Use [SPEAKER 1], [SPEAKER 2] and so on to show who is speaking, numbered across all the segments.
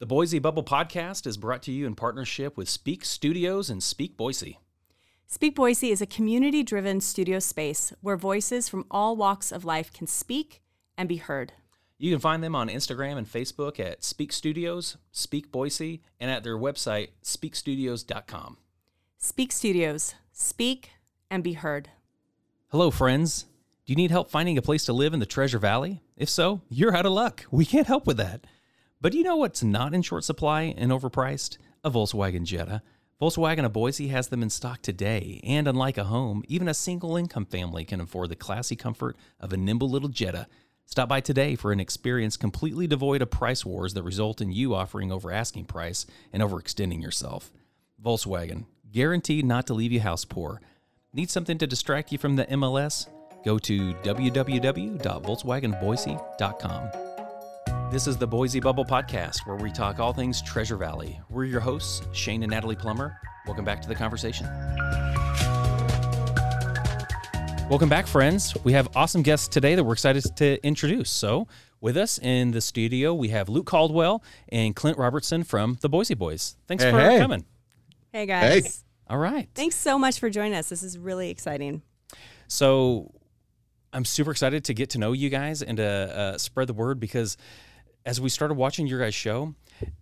[SPEAKER 1] The Boise Bubble podcast is brought to you in partnership with Speak Studios and Speak Boise.
[SPEAKER 2] Speak Boise is a community driven studio space where voices from all walks of life can speak and be heard.
[SPEAKER 1] You can find them on Instagram and Facebook at Speak Studios, Speak Boise, and at their website, speakstudios.com.
[SPEAKER 2] Speak Studios, speak and be heard.
[SPEAKER 1] Hello, friends. Do you need help finding a place to live in the Treasure Valley? If so, you're out of luck. We can't help with that. But do you know what's not in short supply and overpriced? A Volkswagen Jetta. Volkswagen of Boise has them in stock today, and unlike a home, even a single income family can afford the classy comfort of a nimble little Jetta. Stop by today for an experience completely devoid of price wars that result in you offering over asking price and overextending yourself. Volkswagen, guaranteed not to leave you house poor. Need something to distract you from the MLS? Go to www.volkswagenboise.com. This is the Boise Bubble Podcast, where we talk all things Treasure Valley. We're your hosts, Shane and Natalie Plummer. Welcome back to the conversation. Welcome back, friends. We have awesome guests today that we're excited to introduce. So, with us in the studio, we have Luke Caldwell and Clint Robertson from the Boise Boys. Thanks
[SPEAKER 3] Hey,
[SPEAKER 1] for
[SPEAKER 3] hey.
[SPEAKER 1] coming.
[SPEAKER 2] Hey guys.
[SPEAKER 3] Hey.
[SPEAKER 1] All right.
[SPEAKER 2] Thanks so much for joining us. This is really exciting.
[SPEAKER 1] So I'm super excited to get to know you guys and to uh, spread the word because as we started watching your guys' show,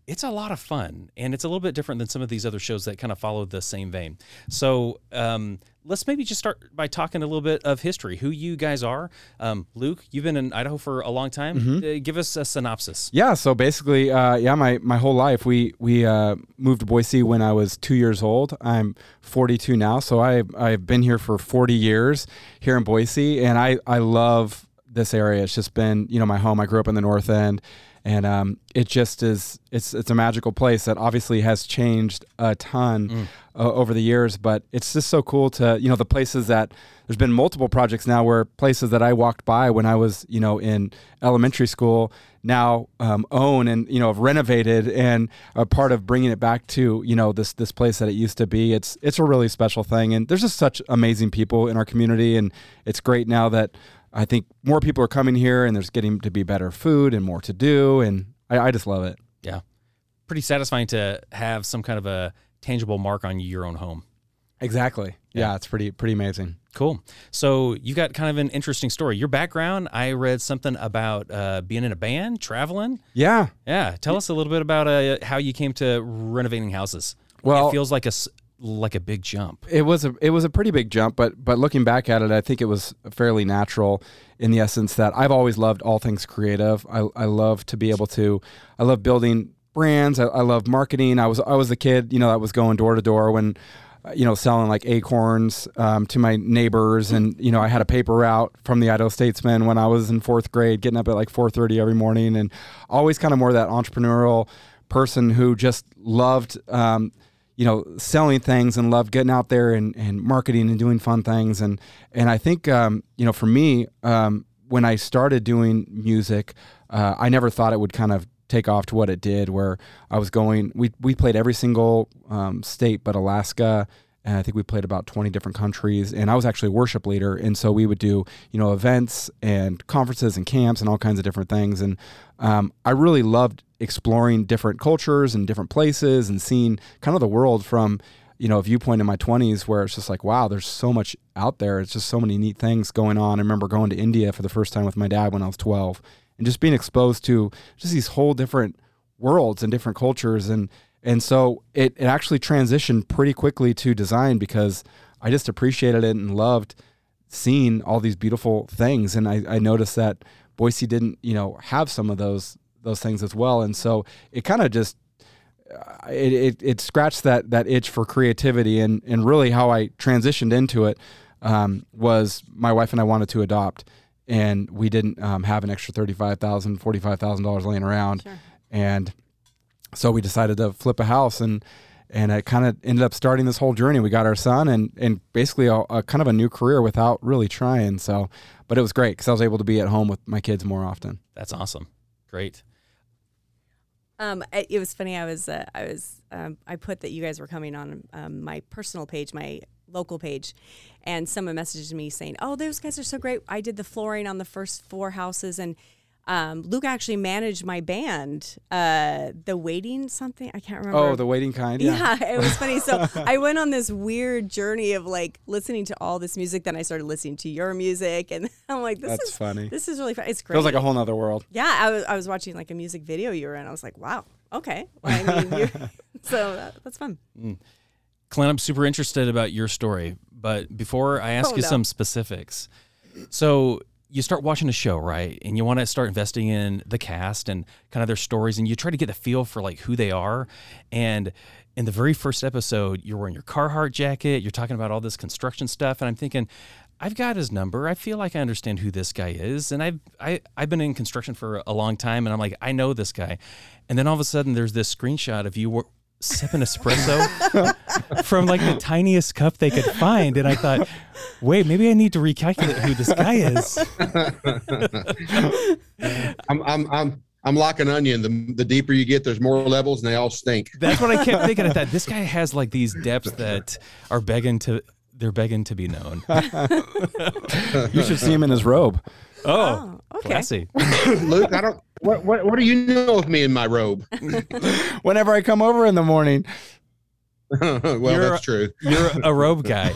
[SPEAKER 1] it's a lot of fun and it's a little bit different than some of these other shows that kind of follow the same vein. So um, let's maybe just start by talking a little bit of history, who you guys are. Um, Luke, you've been in Idaho for a long time. Uh, give us a synopsis.
[SPEAKER 3] Yeah, so basically, uh, yeah, my, my whole life we we uh, moved to Boise when I was two years old. I'm 42 now, so I I've been here for 40 years here in Boise, and I I love this area. It's just been you know my home. I grew up in the North End, and um, it just is it's it's a magical place that obviously has changed a ton uh, over the years. But it's just so cool to you know the places that there's been multiple projects now where places that I walked by when I was you know in elementary school now um, own and you know have renovated and are part of bringing it back to you know this this place that it used to be. It's it's a really special thing, and there's just such amazing people in our community, and it's great now that I think more people are coming here, and there's getting to be better food and more to do, and I, I just love it.
[SPEAKER 1] Yeah. Pretty satisfying to have some kind of a tangible mark on your own home.
[SPEAKER 3] Exactly.
[SPEAKER 1] Yeah.
[SPEAKER 3] Yeah, it's pretty pretty amazing.
[SPEAKER 1] Cool. So you got kind of an interesting story. Your background, I read something about uh, being in a band, traveling.
[SPEAKER 3] Yeah.
[SPEAKER 1] Yeah. Tell us a little bit about uh, how you came to renovating houses.
[SPEAKER 3] Well-
[SPEAKER 1] it feels like a like a big jump.
[SPEAKER 3] It was a it was a pretty big jump, but but looking back at it, I think it was fairly natural in the essence that I've always loved all things creative. I I love to be able to I love building brands. I, I love marketing. I was I was the kid, you know, that was going door to door when you know selling like acorns um, to my neighbors and you know i had a paper route from the idaho statesman when i was in fourth grade getting up at like 4.30 every morning and always kind of more that entrepreneurial person who just loved um, you know, selling things and love getting out there and, and marketing and doing fun things. And, and I think, um, you know, for me, um, when I started doing music, uh, I never thought it would kind of take off to what it did, where I was going, we, we played every single um, state but Alaska. And I think we played about 20 different countries. And I was actually a worship leader. And so we would do, you know, events and conferences and camps and all kinds of different things. And um, I really loved exploring different cultures and different places and seeing kind of the world from, you know, a viewpoint in my 20s where it's just like, wow, there's so much out there. It's just so many neat things going on. I remember going to India for the first time with my dad when I was 12 and just being exposed to just these whole different worlds and different cultures and and so it, it actually transitioned pretty quickly to design because I just appreciated it and loved seeing all these beautiful things. And I, I noticed that Boise didn't you know have some of those those things as well. And so it kind of just uh, it, it, it scratched that that itch for creativity. And and really how I transitioned into it um, was my wife and I wanted to adopt and we didn't um, have an extra $35,000 $45,000 laying around.
[SPEAKER 2] Sure.
[SPEAKER 3] and so we decided to flip a house and and it kind of ended up starting this whole journey. We got our son and and basically a, a kind of a new career without really trying. So, but it was great because I was able to be at home with my kids more often.
[SPEAKER 1] That's awesome. Great.
[SPEAKER 2] Um, it was funny. I was, uh, I was, um, I put that you guys were coming on um, my personal page, my local page, and someone messaged me saying, "Oh, those guys are so great. I did the flooring on the first four houses, and um, Luke actually managed my band, uh, the waiting something I can't remember.
[SPEAKER 3] Oh, the waiting kind. Yeah.
[SPEAKER 2] Yeah, it was funny. So I went on this weird journey of like listening to all this music. Then I started listening to your music, and I'm like, this
[SPEAKER 3] That's
[SPEAKER 2] is
[SPEAKER 3] funny.
[SPEAKER 2] This is really fun. It's great.
[SPEAKER 3] Feels like a whole other world.
[SPEAKER 2] Yeah, I was, I was watching like a music video you were in. I was like, wow, okay. I mean, so that, that's fun.
[SPEAKER 1] Clint, I'm super interested about your story, but before I ask
[SPEAKER 2] Oh,
[SPEAKER 1] you
[SPEAKER 2] no.
[SPEAKER 1] some specifics, so you start watching a show, right? And you want to start investing in the cast and kind of their stories, and you try to get the feel for like who they are. And in the very first episode, you're wearing your Carhartt jacket, you're talking about all this construction stuff, and I'm thinking, I've got his number. I feel like I understand who this guy is, and I've I, I've been in construction for a long time, and I'm like, I know this guy. And then all of a sudden, there's this screenshot of you sipping espresso from like the tiniest cup they could find, and I thought, wait, maybe I need to recalculate who this guy is.
[SPEAKER 4] I'm I'm I'm I'm like an onion. The the deeper you get, there's more levels, and they all stink.
[SPEAKER 1] That's what I kept thinking. I thought this guy has like these depths that are begging to they're begging to be known.
[SPEAKER 3] You should see him in his robe.
[SPEAKER 1] Oh,
[SPEAKER 2] Oh, okay.
[SPEAKER 1] classy.
[SPEAKER 4] Luke, I don't. What what what do you know of me in my robe?
[SPEAKER 3] Whenever I come over in the morning.
[SPEAKER 4] well,
[SPEAKER 1] You're-
[SPEAKER 4] that's true.
[SPEAKER 1] You're a robe guy.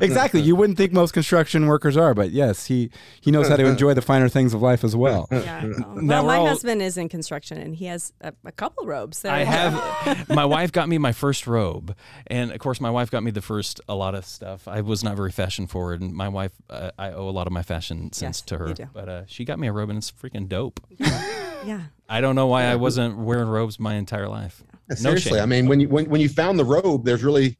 [SPEAKER 3] exactly. You wouldn't think most construction workers are, but yes, he he knows how to enjoy the finer things of life as well.
[SPEAKER 2] Yeah.
[SPEAKER 1] Now
[SPEAKER 2] well, my
[SPEAKER 1] all-
[SPEAKER 2] husband is in construction, and he has a, a couple robes. So
[SPEAKER 1] I have. My wife got me my first robe, and of course, my wife got me the first a lot of stuff. I was not very fashion forward, and my wife, uh, I owe a lot of my fashion sense
[SPEAKER 2] Yes,
[SPEAKER 1] to her.
[SPEAKER 2] you do.
[SPEAKER 1] But uh, she got me a robe, and it's freaking dope.
[SPEAKER 2] Yeah.
[SPEAKER 1] I don't know why I wasn't wearing robes my entire life. No
[SPEAKER 4] Seriously,
[SPEAKER 1] shame.
[SPEAKER 4] I mean, when you when, when you found the robe, there's really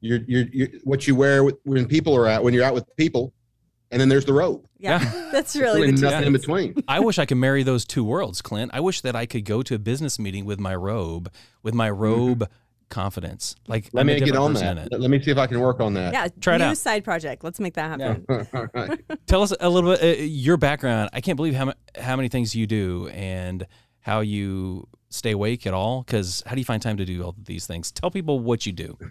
[SPEAKER 4] you're, you're, you're what you wear with, when people are out when you're out with people, and then there's the robe.
[SPEAKER 2] Yeah. That's really
[SPEAKER 4] Really
[SPEAKER 2] the
[SPEAKER 4] nothing in between.
[SPEAKER 1] I wish I could marry those two worlds, Clint. I wish that I could go to a business meeting with my robe, with my robe confidence. Like
[SPEAKER 4] Mm-hmm. Let
[SPEAKER 1] I'm
[SPEAKER 4] me get on that.
[SPEAKER 1] it.
[SPEAKER 4] Let me see if I can work on that.
[SPEAKER 2] Yeah.
[SPEAKER 1] Try it
[SPEAKER 2] new
[SPEAKER 1] out.
[SPEAKER 2] side project. Let's make that happen. Yeah.
[SPEAKER 4] All right.
[SPEAKER 1] Tell us a little bit uh, your background. I can't believe how ma- how many things you do and how you stay awake at all. Because how do you find time to do all these things? Tell people what you do.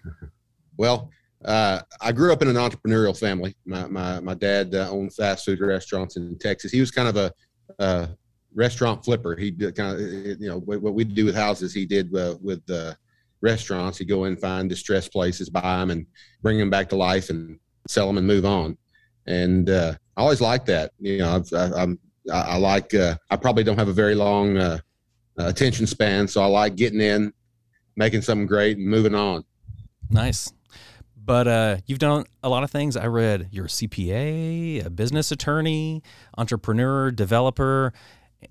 [SPEAKER 4] Well, uh, I grew up in an entrepreneurial family. My my, my dad uh, owned fast food restaurants in Texas. He was kind of a uh, restaurant flipper. He did kind of you know what, what we do with houses. He did uh, with uh, restaurants. He'd go in, find distressed places, buy them, and bring them back to life and sell them and move on. And uh, I always liked that. You know, I've, I, I'm I, I like. Uh, I probably don't have a very long uh, attention span, so I like getting in, making something great, and moving on.
[SPEAKER 1] Nice. But uh, you've done a lot of things. I read you're a CPA, a business attorney, entrepreneur, developer,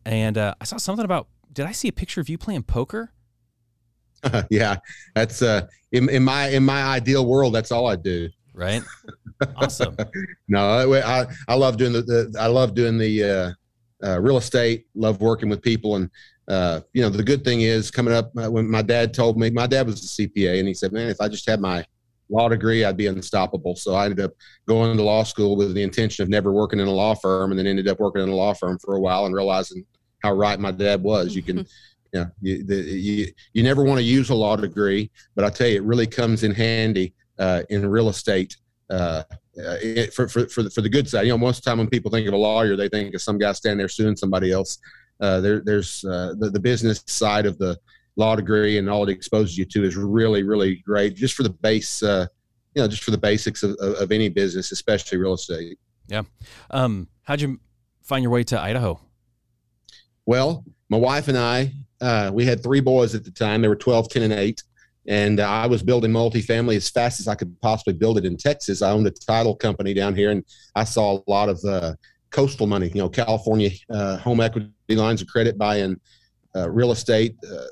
[SPEAKER 1] and uh, I saw something about. Did I see a picture of you playing poker?
[SPEAKER 4] yeah, that's uh in, in my in my ideal world, that's all I do.
[SPEAKER 1] Right. awesome.
[SPEAKER 4] No, I I, I love doing the, the I love doing the uh, uh, real estate. Love working with people, and uh, you know the good thing is coming up uh, when my dad told me my dad was a CPA, and he said, "Man, if I just had my law degree, I'd be unstoppable." So I ended up going to law school with the intention of never working in a law firm, and then ended up working in a law firm for a while and realizing how right my dad was. You can. Yeah, you, the, you you never want to use a law degree, but I tell you, it really comes in handy uh, in real estate uh, uh, it, for, for, for, the, for the good side. You know, most of the time when people think of a lawyer, they think of some guy standing there suing somebody else. Uh, there, there's uh, the, the business side of the law degree and all it exposes you to is really, really great just for the base, uh, you know, just for the basics of, of, of any business, especially real estate. Yeah.
[SPEAKER 1] Um, how'd you find your way to Idaho?
[SPEAKER 4] Well, my wife and I, uh, we had three boys at the time. They were 12, 10, and 8. And uh, I was building multifamily as fast as I could possibly build it in Texas. I owned a title company down here, and I saw a lot of uh, coastal money, you know, California uh, home equity lines of credit buying uh, real estate, uh,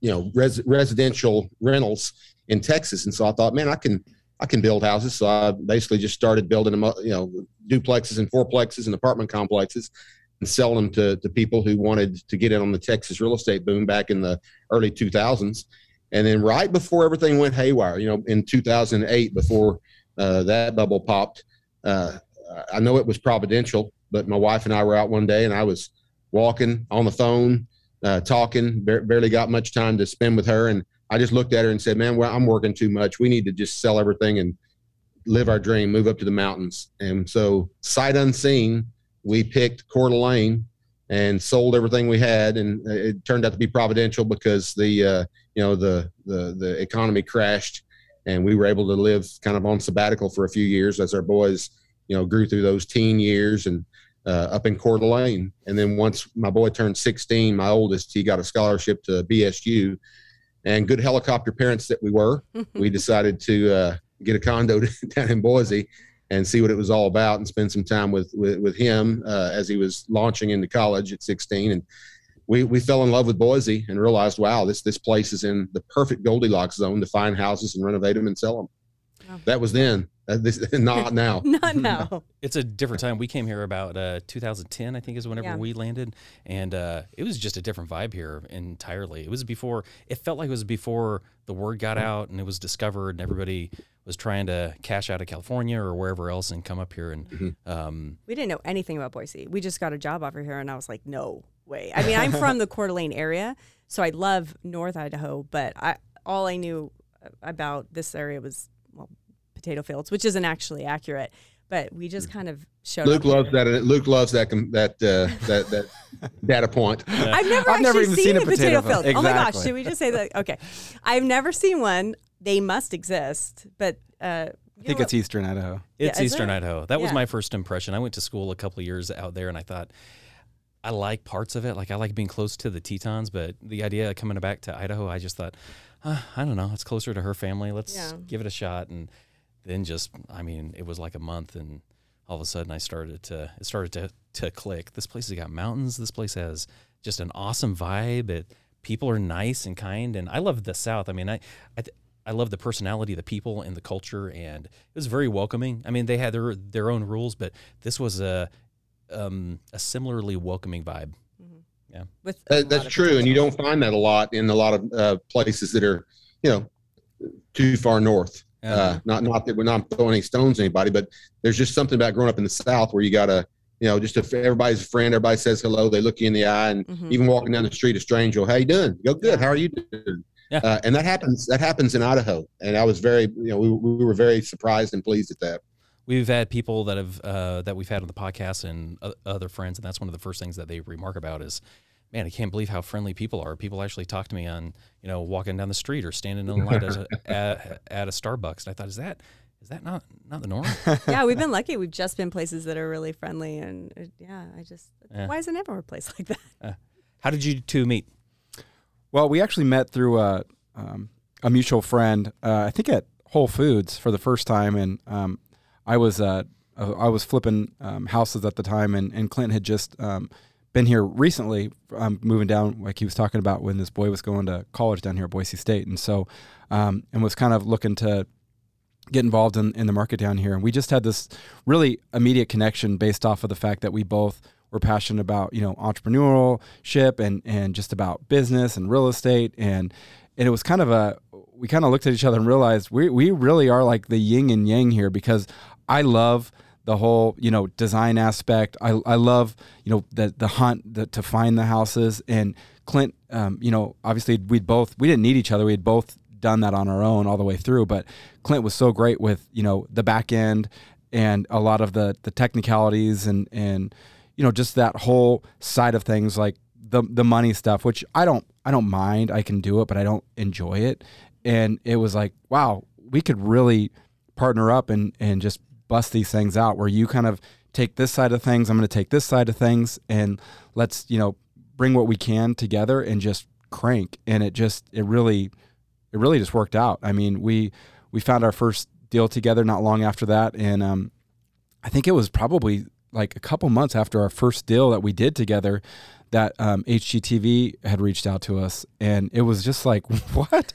[SPEAKER 4] you know, res- residential rentals in Texas. And so I thought, man, I can I can build houses. So I basically just started building them, you know, duplexes and fourplexes and apartment complexes and sell them to, to people who wanted to get in on the Texas real estate boom back in the early 2000s. And then right before everything went haywire, you know, in 2008, before uh, that bubble popped, uh, I know it was providential, but my wife and I were out one day and I was walking on the phone, uh, talking, bar- barely got much time to spend with her. And I just looked at her and said, man, well, I'm working too much. We need to just sell everything and live our dream, move up to the mountains. And so sight unseen, we picked Coeur d'Alene and sold everything we had, and it turned out to be providential because the uh, you know the the the economy crashed, and we were able to live kind of on sabbatical for a few years as our boys you know grew through those teen years and uh, up in Coeur d'Alene. And then once my boy turned 16, my oldest, he got a scholarship to BSU. And good helicopter parents that we were, we decided to uh, get a condo down in Boise and see what it was all about and spend some time with with, with him uh, as he was launching into college at 16 and we, we fell in love with Boise and realized wow this this place is in the perfect Goldilocks zone to find houses and renovate them and sell them wow. that was then uh, this, not now
[SPEAKER 2] not now
[SPEAKER 1] it's a different time we came here about uh, 2010 I think is whenever yeah. we landed and uh, it was just a different vibe here entirely it was before it felt like it was before the word got out and it was discovered and everybody was trying to cash out of California or wherever else and come up here and mm-hmm. um,
[SPEAKER 2] we didn't know anything about Boise. We just got a job offer here, and I was like, no way. I mean, I'm from the Coeur d'Alene area, so I love North Idaho, but I all I knew about this area was well, potato fields, which isn't actually accurate. But we just kind of showed.
[SPEAKER 4] Luke loves here. that. Luke loves that that uh, that that data point.
[SPEAKER 2] Yeah. I've never I've actually never seen, seen, a potato, potato field. Exactly. Oh my gosh! Should we just say that? Okay, I've never seen one they must exist, but uh,
[SPEAKER 3] I think it's Eastern Idaho.
[SPEAKER 1] It's yeah, Eastern it? Idaho. That yeah. was my first impression. I went to school a couple years out there, and I thought I like parts of it. Like I like being close to the Tetons, but the idea of coming back to Idaho, I just thought, uh, I don't know, it's closer to her family. Let's yeah. give it a shot. And then just, I mean, it was like a month, and all of a sudden, I started to it started to to click. This place has got mountains. This place has just an awesome vibe. It people are nice and kind, and I love the South. I mean, I, I I love the personality of the people and the culture, and it was very welcoming. I mean, they had their their own rules, but this was a um, a similarly welcoming vibe. Mm-hmm.
[SPEAKER 4] Yeah, With that, that's true, and you don't find that a lot in a lot of uh, places that are, you know, too far north. Yeah. Uh, not not that we're not throwing any stones at anybody, but there's just something about growing up in the South where you gotta, you know, just if everybody's a friend, everybody says hello, they look you in the eye, and mm-hmm. even walking down the street, a stranger, how you doing? You go good. How are you doing? Yeah. Uh, and that happens. That happens in Idaho, and I was very, you know, we, we were very surprised and pleased at that.
[SPEAKER 1] We've had people that have uh, that we've had on the podcast and other friends, and that's one of the first things that they remark about is, man, I can't believe how friendly people are. People actually talk to me on, you know, walking down the street or standing in line at, a, at, at a Starbucks, and I thought, is that is that not not the norm?
[SPEAKER 2] yeah, we've been lucky. We've just been places that are really friendly, and uh, yeah, I just yeah. why isn't everywhere a place like that? Uh,
[SPEAKER 1] how did you two meet?
[SPEAKER 3] Well, we actually met through a, um, a mutual friend, uh, I think at Whole Foods for the first time, and um, I was uh, I was flipping um, houses at the time, and, and Clint had just um, been here recently, um, moving down, like he was talking about when this boy was going to college down here at Boise State, and so um, and was kind of looking to get involved in, in the market down here, and we just had this really immediate connection based off of the fact that we both we're passionate about you know entrepreneurship and and just about business and real estate. And and it was kind of a we kind of looked at each other and realized we we really are like the yin and yang here because I love the whole you know design aspect. I, I love you know the the hunt the, to find the houses and Clint. Um, you know obviously we'd both we didn't need each other. We had both done that on our own all the way through. But Clint was so great with you know the back end and a lot of the the technicalities and and you know, just that whole side of things, like the the money stuff, which I don't I don't mind. I can do it, but I don't enjoy it. And it was like, wow, we could really partner up and and just bust these things out where you kind of take this side of things, I'm going to take this side of things and let's, you know, bring what we can together and just crank and it just it really it really just worked out. I mean, we we found our first deal together not long after that and um I think it was probably like a couple months after our first deal that we did together that um, HGTV had reached out to us, and it was just like, what?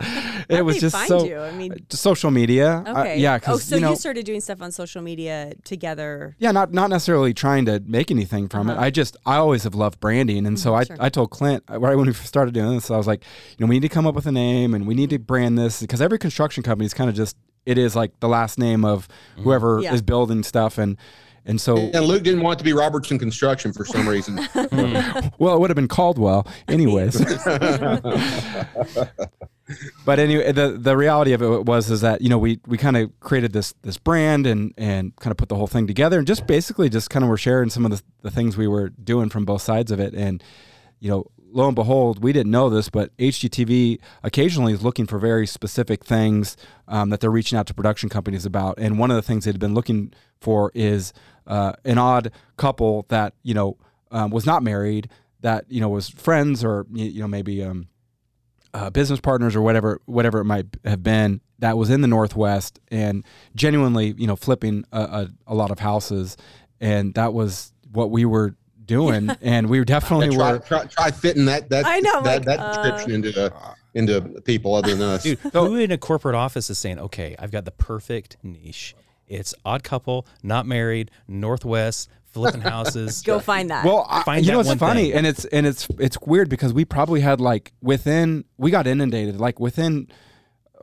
[SPEAKER 2] it was just so. You? I mean,
[SPEAKER 3] uh, social media.
[SPEAKER 2] Uh, okay.
[SPEAKER 3] Uh, yeah.
[SPEAKER 2] Oh, so
[SPEAKER 3] you, know,
[SPEAKER 2] you, started doing stuff on social media together.
[SPEAKER 3] Yeah, not not necessarily trying to make anything from uh-huh. it. I just I always have loved branding, and so mm-hmm, I I told Clint uh, right when we started doing this, I was like, you know, we need to come up with a name, and we need to brand this because every construction company is kind of just it is like the last name of mm-hmm. whoever yeah. is building stuff and and so
[SPEAKER 4] and Luke didn't want to be Robertson Construction for some reason.
[SPEAKER 3] well, it would have been Caldwell anyways. but anyway, the the reality of it was is that you know we we kind of created this this brand and and kind of put the whole thing together and just basically just kind of were sharing some of the the things we were doing from both sides of it and you know lo and behold, we didn't know this, but HGTV occasionally is looking for very specific things um, that they're reaching out to production companies about. And one of the things they'd been looking for is uh, an odd couple that you know um, was not married, that you know was friends or you know maybe um, uh, business partners or whatever whatever it might have been that was in the Northwest and genuinely you know flipping a, a, a lot of houses, and that was what we were doing, and we definitely
[SPEAKER 4] Yeah, try,
[SPEAKER 3] were.
[SPEAKER 4] try, try fitting that that
[SPEAKER 2] I know,
[SPEAKER 4] that,
[SPEAKER 2] like,
[SPEAKER 4] that
[SPEAKER 2] uh,
[SPEAKER 4] description into into people other than us.
[SPEAKER 1] Dude, who in a corporate office is saying, okay, I've got the perfect niche. It's odd couple, not married, Northwest, flipping houses.
[SPEAKER 2] Go find that.
[SPEAKER 3] Well, I,
[SPEAKER 1] Find
[SPEAKER 3] you know
[SPEAKER 1] that
[SPEAKER 3] what's
[SPEAKER 1] one
[SPEAKER 3] funny,
[SPEAKER 1] thing.
[SPEAKER 3] and it's and it's it's weird because we probably had like within we got inundated like within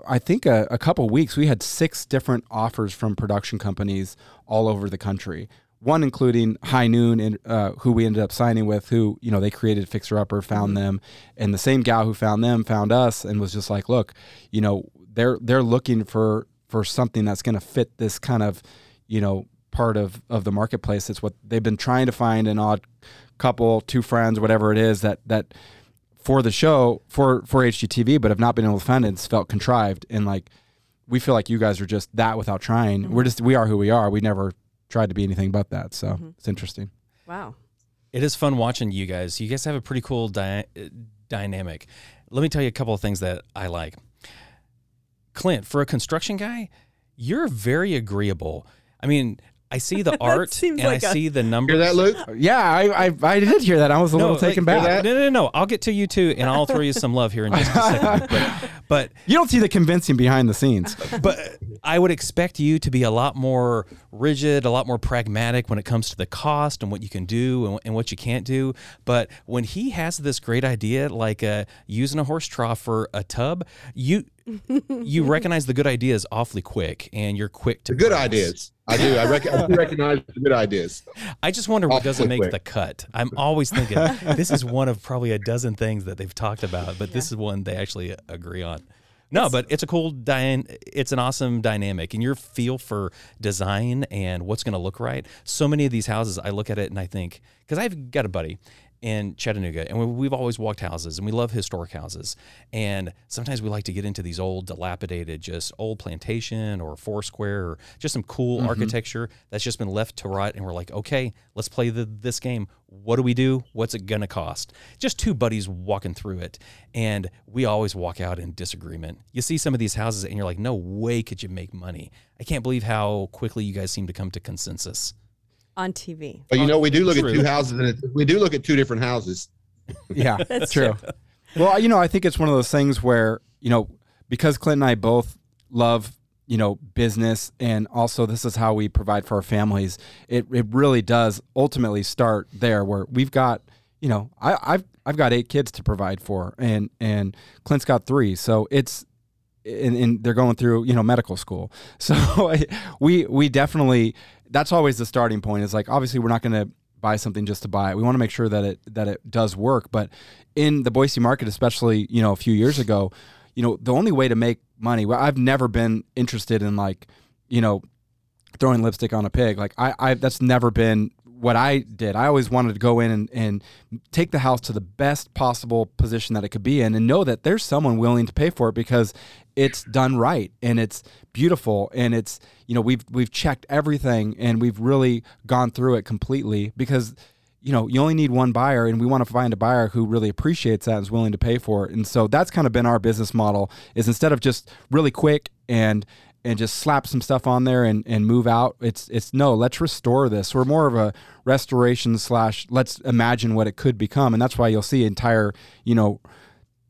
[SPEAKER 3] I think a, a couple weeks we had six different offers from production companies all over the country. One including High Noon, and uh, who we ended up signing with, who you know they created Fixer Upper, found them, and the same gal who found them found us, and was just like, look, you know, they're they're looking for for something that's going to fit this kind of, you know, part of of the marketplace. It's what they've been trying to find an odd couple, two friends, whatever it is that that for the show for for HGTV, but have not been able to find it. It's felt contrived, and like we feel like you guys are just that without trying. We're just we are who we are. We never tried to be anything but that. So mm-hmm. it's interesting.
[SPEAKER 2] wow.
[SPEAKER 1] It is fun watching you guys. You guys have a pretty cool dy- dynamic. Let me tell you a couple of things that I like. Clint, for a construction guy, you're very agreeable. I mean, I see the art and
[SPEAKER 2] like
[SPEAKER 1] I
[SPEAKER 2] a-
[SPEAKER 1] see the numbers.
[SPEAKER 4] Hear that, Luke?
[SPEAKER 3] Yeah, I I, I did hear that. I was a little taken
[SPEAKER 1] like,
[SPEAKER 3] back.
[SPEAKER 1] No, no, no. I'll get to you too, and I'll throw you some love here in just a second. But, but
[SPEAKER 3] You don't see the convincing behind the scenes.
[SPEAKER 1] but I would expect you to be a lot more rigid, a lot more pragmatic when it comes to the cost and what you can do and, and what you can't do. But when he has this great idea, like uh, using a horse trough for a tub, you you recognize the good ideas awfully quick, and you're quick to
[SPEAKER 4] The good
[SPEAKER 1] press.
[SPEAKER 4] ideas. I do. I, rec- I do recognize the good ideas.
[SPEAKER 1] I just wonder what doesn't make
[SPEAKER 4] quick.
[SPEAKER 1] the cut. I'm always thinking this is one of probably a dozen things that they've talked about, but this is one they actually agree on. No, but it's a cool dy- it's an awesome dynamic and your feel for design and what's going to look right. So many of these houses I look at it and I think cuz I've got a buddy in Chattanooga and we- we've always walked houses and we love historic houses. And sometimes we like to get into these old dilapidated just old plantation or Foursquare or just some cool mm-hmm. architecture that's just been left to rot and we're like, "Okay, let's play the, this game. What do we do? What's it to cost?" Just two buddies walking through it and we always walk out in disagreement. You see some of these houses and you're like, "No way could you make money." I can't believe how quickly you guys seem to come to consensus.
[SPEAKER 2] On TV.
[SPEAKER 4] But you know, we do look
[SPEAKER 1] True.
[SPEAKER 4] at two houses, and we do look at two different houses.
[SPEAKER 3] Yeah, that's true. Well, you know, I think it's one of those things where, you know, because Clint and I both love, you know, business and also this is how we provide for our families, it, it really does ultimately start there where we've got, you know, I, I've I've got eight kids to provide for and and Clint's got three. So it's and, and they're going through you know medical school so we we definitely that's always the starting point. Is like obviously we're not going to buy something just to buy it. We want to make sure that it that it does work. But in the boise market especially you know a few years ago you know the only way to make money well i've never been interested in like you know throwing lipstick on a pig. Like i, I that's never been what I did. I always wanted to go in and, and take the house to the best possible position that it could be in and know that there's someone willing to pay for it because it's done right and it's beautiful and it's you know we've we've checked everything and we've really gone through it completely because you know you only need one buyer and we want to find a buyer who really appreciates that and is willing to pay for it and so that's kind of been our business model is instead of just really quick and and just slap some stuff on there and, and move out. It's it's no, let's restore this. We're more of a restoration slash let's imagine what it could become. And that's why you'll see entire, you know,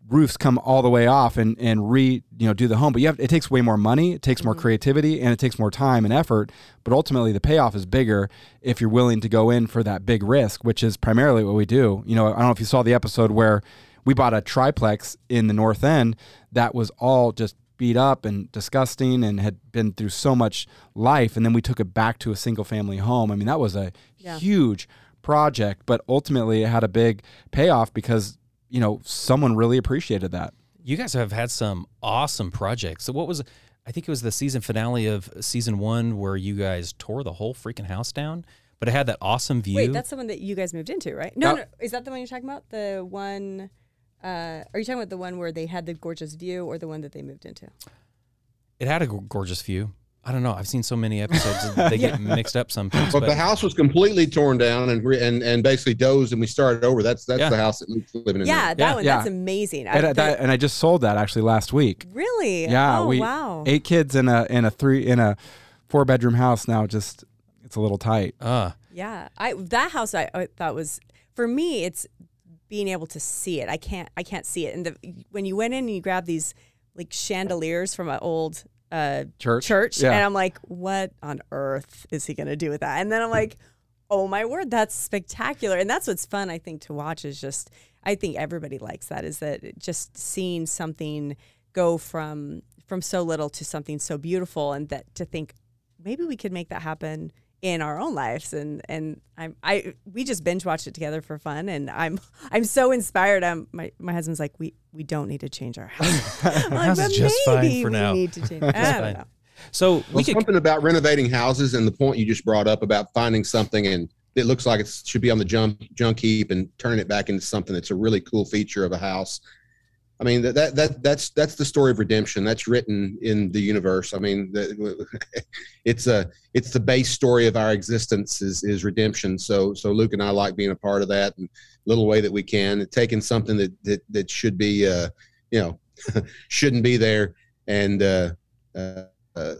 [SPEAKER 3] roofs come all the way off and, and re you know do the home. But you have it takes way more money, it takes more mm-hmm. creativity, and it takes more time and effort. But ultimately the payoff is bigger if you're willing to go in for that big risk, which is primarily what we do. You know, I don't know if you saw the episode where we bought a triplex in the north end that was all just beat up and disgusting and had been through so much life and then we took it back to a single family home. I mean, that was a
[SPEAKER 2] Yeah.
[SPEAKER 3] huge project, but ultimately it had a big payoff because, you know, someone really appreciated that.
[SPEAKER 1] You guys have had some awesome projects. So what was I think it was the season finale of season one where you guys tore the whole freaking house down, but it had that awesome view.
[SPEAKER 2] Wait, that's the one that you guys moved into, right? No, no. Is that the one you're talking about? The one. Uh, are you talking about the one where they had the gorgeous view, or the one that they moved into?
[SPEAKER 1] it had a g- gorgeous view. I don't know. I've seen so many episodes that they get mixed up sometimes.
[SPEAKER 4] But
[SPEAKER 1] But
[SPEAKER 4] the house was completely torn down and re- and and basically dozed, and we started over. That's that's
[SPEAKER 1] Yeah.
[SPEAKER 4] the house that Luke's living in.
[SPEAKER 2] Yeah,
[SPEAKER 4] now.
[SPEAKER 2] that
[SPEAKER 3] Yeah.
[SPEAKER 2] one.
[SPEAKER 3] Yeah.
[SPEAKER 2] That's amazing.
[SPEAKER 3] And, I- that, and I just sold that actually last week.
[SPEAKER 2] really?
[SPEAKER 3] Yeah,
[SPEAKER 2] Oh,
[SPEAKER 3] we
[SPEAKER 2] wow.
[SPEAKER 3] eight kids in a in a three in a four bedroom house now. Just it's a little tight.
[SPEAKER 1] uh,
[SPEAKER 2] Yeah, I that house I, I thought was for me. It's being able to see it. I can't. I can't see it. And the, when you went in and you grabbed these like chandeliers from an old uh,
[SPEAKER 3] Church?
[SPEAKER 2] church,
[SPEAKER 3] Yeah.
[SPEAKER 2] and I'm like, what on earth is he gonna do with that? And then I'm like, oh my word, that's spectacular. And that's what's fun. I think to watch is just. I think everybody likes that. Is that just seeing something go from from so little to something so beautiful, and that to think maybe we could make that happen in our own lives and and I'm I we just binge watched it together for fun and I'm I'm so inspired. I'm my, my husband's like we we don't need to change our house. I'm like,
[SPEAKER 1] house is
[SPEAKER 2] "But
[SPEAKER 1] just fine for
[SPEAKER 2] we
[SPEAKER 1] now."
[SPEAKER 2] Need to change. I don't
[SPEAKER 1] fine.
[SPEAKER 2] know.
[SPEAKER 1] so we could
[SPEAKER 4] something about renovating houses and the point you just brought up about finding something and it looks like it should be on the junk junk heap and turning it back into something that's a really cool feature of a house. I mean that that, that that's that's the story of redemption. That's written in the universe. I mean, the, it's a it's the base story of our existence is is redemption. So so Luke and I like being a part of that and little way that we can, taking something that that that should be uh, you know shouldn't be there and uh, uh, uh,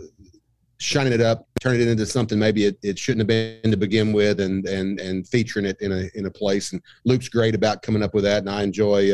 [SPEAKER 4] shining it up, turning it into something maybe it, it shouldn't have been to begin with, and and and featuring it in a in a place. And Luke's great about coming up with that, and I enjoy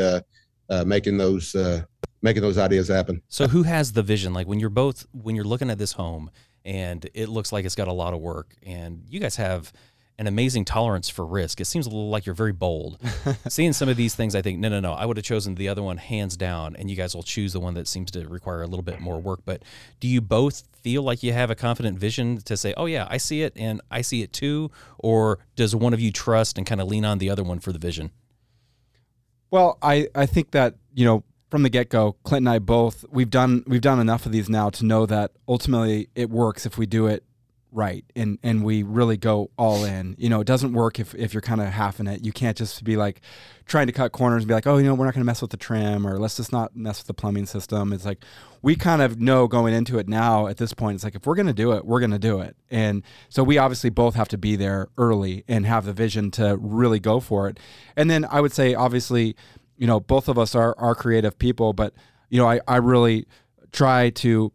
[SPEAKER 4] uh, making those uh, making those ideas happen.
[SPEAKER 1] So who has the vision? Like when you're both when you're looking at this home and it looks like it's got a lot of work and you guys have an amazing tolerance for risk. It seems a little like you're very bold. Seeing some of these things, I think, no, no, no, I would have chosen the other one hands down, and you guys will choose the one that seems to require a little bit more work. But do you both feel like you have a confident vision to say, oh, yeah, I see it and I see it too? Or does one of you trust and kind of lean on the other one for the vision?
[SPEAKER 3] Well, I, I think that, you know, from the get go, Clint and I both we've done we've done enough of these now to know that ultimately it works if we do it right and and we really go all in. You know, it doesn't work if, if you're kind of half in it. You can't just be like trying to cut corners and be like, oh, you know, we're not going to mess with the trim or let's just not mess with the plumbing system. It's like we kind of know going into it now at this point. It's like if we're going to do it, we're going to do it. And so we obviously both have to be there early and have the vision to really go for it. And then I would say obviously you know, both of us are, are creative people, but you know, I, I really try to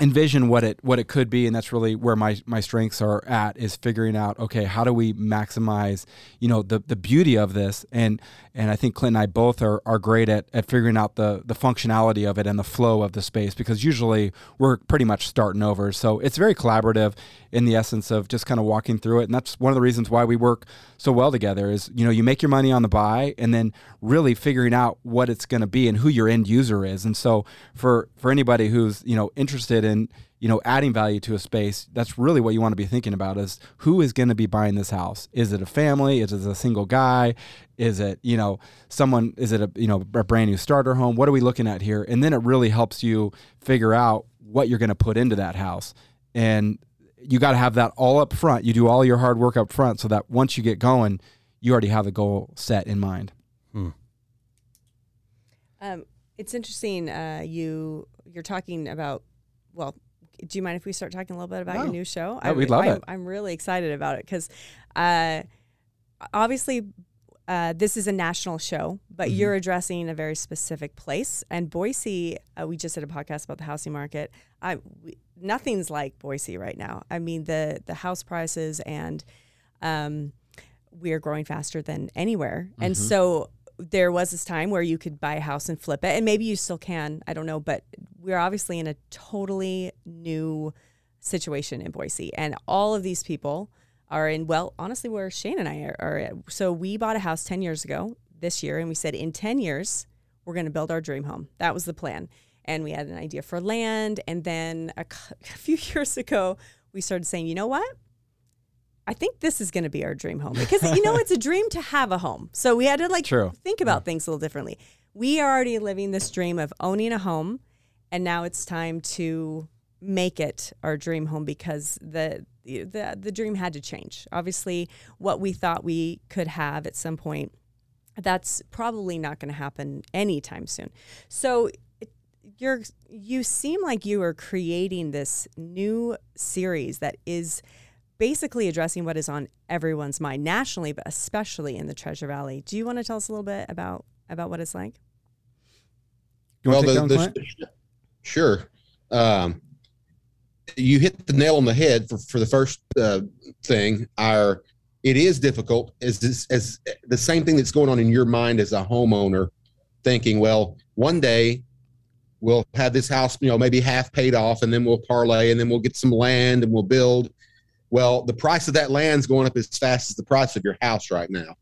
[SPEAKER 3] envision what it what it could be and that's really where my my strengths are at is figuring out okay how do we maximize you know the the beauty of this? And and I think Clint and I both are are great at, at figuring out the the functionality of it and the flow of the space because usually we're pretty much starting over. So it's very collaborative in the essence of just kind of walking through it and that's one of the reasons why we work so well together is you know you make your money on the buy and then really figuring out what it's going to be and who your end user is. And so for for anybody who's you know interested in you know adding value to a space that's really what you want to be thinking about is who is going to be buying this house? Is it a family? Is it a single guy? Is it you know someone is it a you know a brand new starter home? What are we looking at here? And then it really helps you figure out what you're going to put into that house. And you got to have that all up front you do all your hard work up front so that once you get going you already have the goal set in mind
[SPEAKER 2] Um, it's interesting. Uh, you you're talking about. Well, do you mind if we start talking a little bit about
[SPEAKER 3] No.
[SPEAKER 2] your new show?
[SPEAKER 3] No, we'd love
[SPEAKER 2] I,
[SPEAKER 3] it.
[SPEAKER 2] I'm really excited about it because, uh, obviously, uh, this is a national show, but
[SPEAKER 3] Mm-hmm.
[SPEAKER 2] you're addressing a very specific place. And Boise, uh, we just did a podcast about the housing market. I we, nothing's like Boise right now. I mean the the house prices and um, we are growing faster than anywhere. And
[SPEAKER 3] Mm-hmm.
[SPEAKER 2] so there was this time where you could buy a house and flip it, and maybe you still can. I don't know, but we're obviously in a totally new situation in Boise, and all of these people are in. Well, honestly, where Shane and I are. are at. So we bought a house ten years ago this year, and we said in ten years we're going to build our dream home. That was the plan, and we had an idea for land, and then a few years ago we started saying, you know what? I think this is going to be our dream home because you know it's a dream to have a home. So we had to like
[SPEAKER 3] True.
[SPEAKER 2] think about things a little differently. we are already living this dream of owning a home, and now it's time to make it our dream home because the the the dream had to change. Obviously, what we thought we could have at some point, that's probably not going to happen anytime soon. So you're you seem like you are creating this new series that is basically addressing what is on everyone's mind nationally, but especially in the Treasure Valley. Do you want to tell us a little bit about about what it's like?
[SPEAKER 3] well, the, the,
[SPEAKER 4] sure. Um, you hit the nail on the head for, for the first uh, thing. Our it is difficult as as the same thing that's going on in your mind as a homeowner, thinking, well, one day we'll have this house, you know, maybe half paid off, and then we'll parlay, and then we'll get some land and we'll build. Well, the price of that land's going up as fast as the price of your house right now,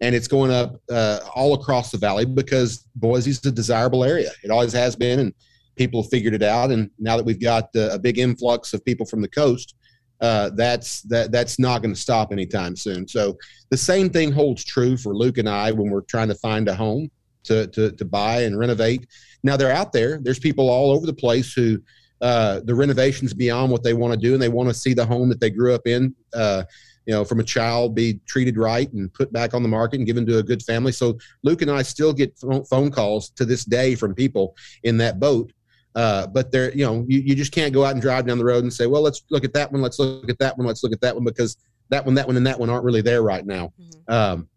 [SPEAKER 4] and it's going up uh, all across the valley because Boise's a desirable area. It always has been, and people have figured it out. And now that we've got uh, a big influx of people from the coast, uh, that's that that's not going to stop anytime soon. So the same thing holds true for Luke and I when we're trying to find a home to to, to buy and renovate. Now they're out there. There's people all over the place who uh, the renovations beyond what they want to do, and they want to see the home that they grew up in. Uh, you know, from a child, be treated right and put back on the market and given to a good family. So Luke and I still get phone calls to this day from people in that boat uh, but there, you know, you, you just can't go out and drive down the road and say, well, let's look at that one, let's look at that one, let's look at that one, because that one, that one, and that one aren't really there right now. Mm-hmm. Um,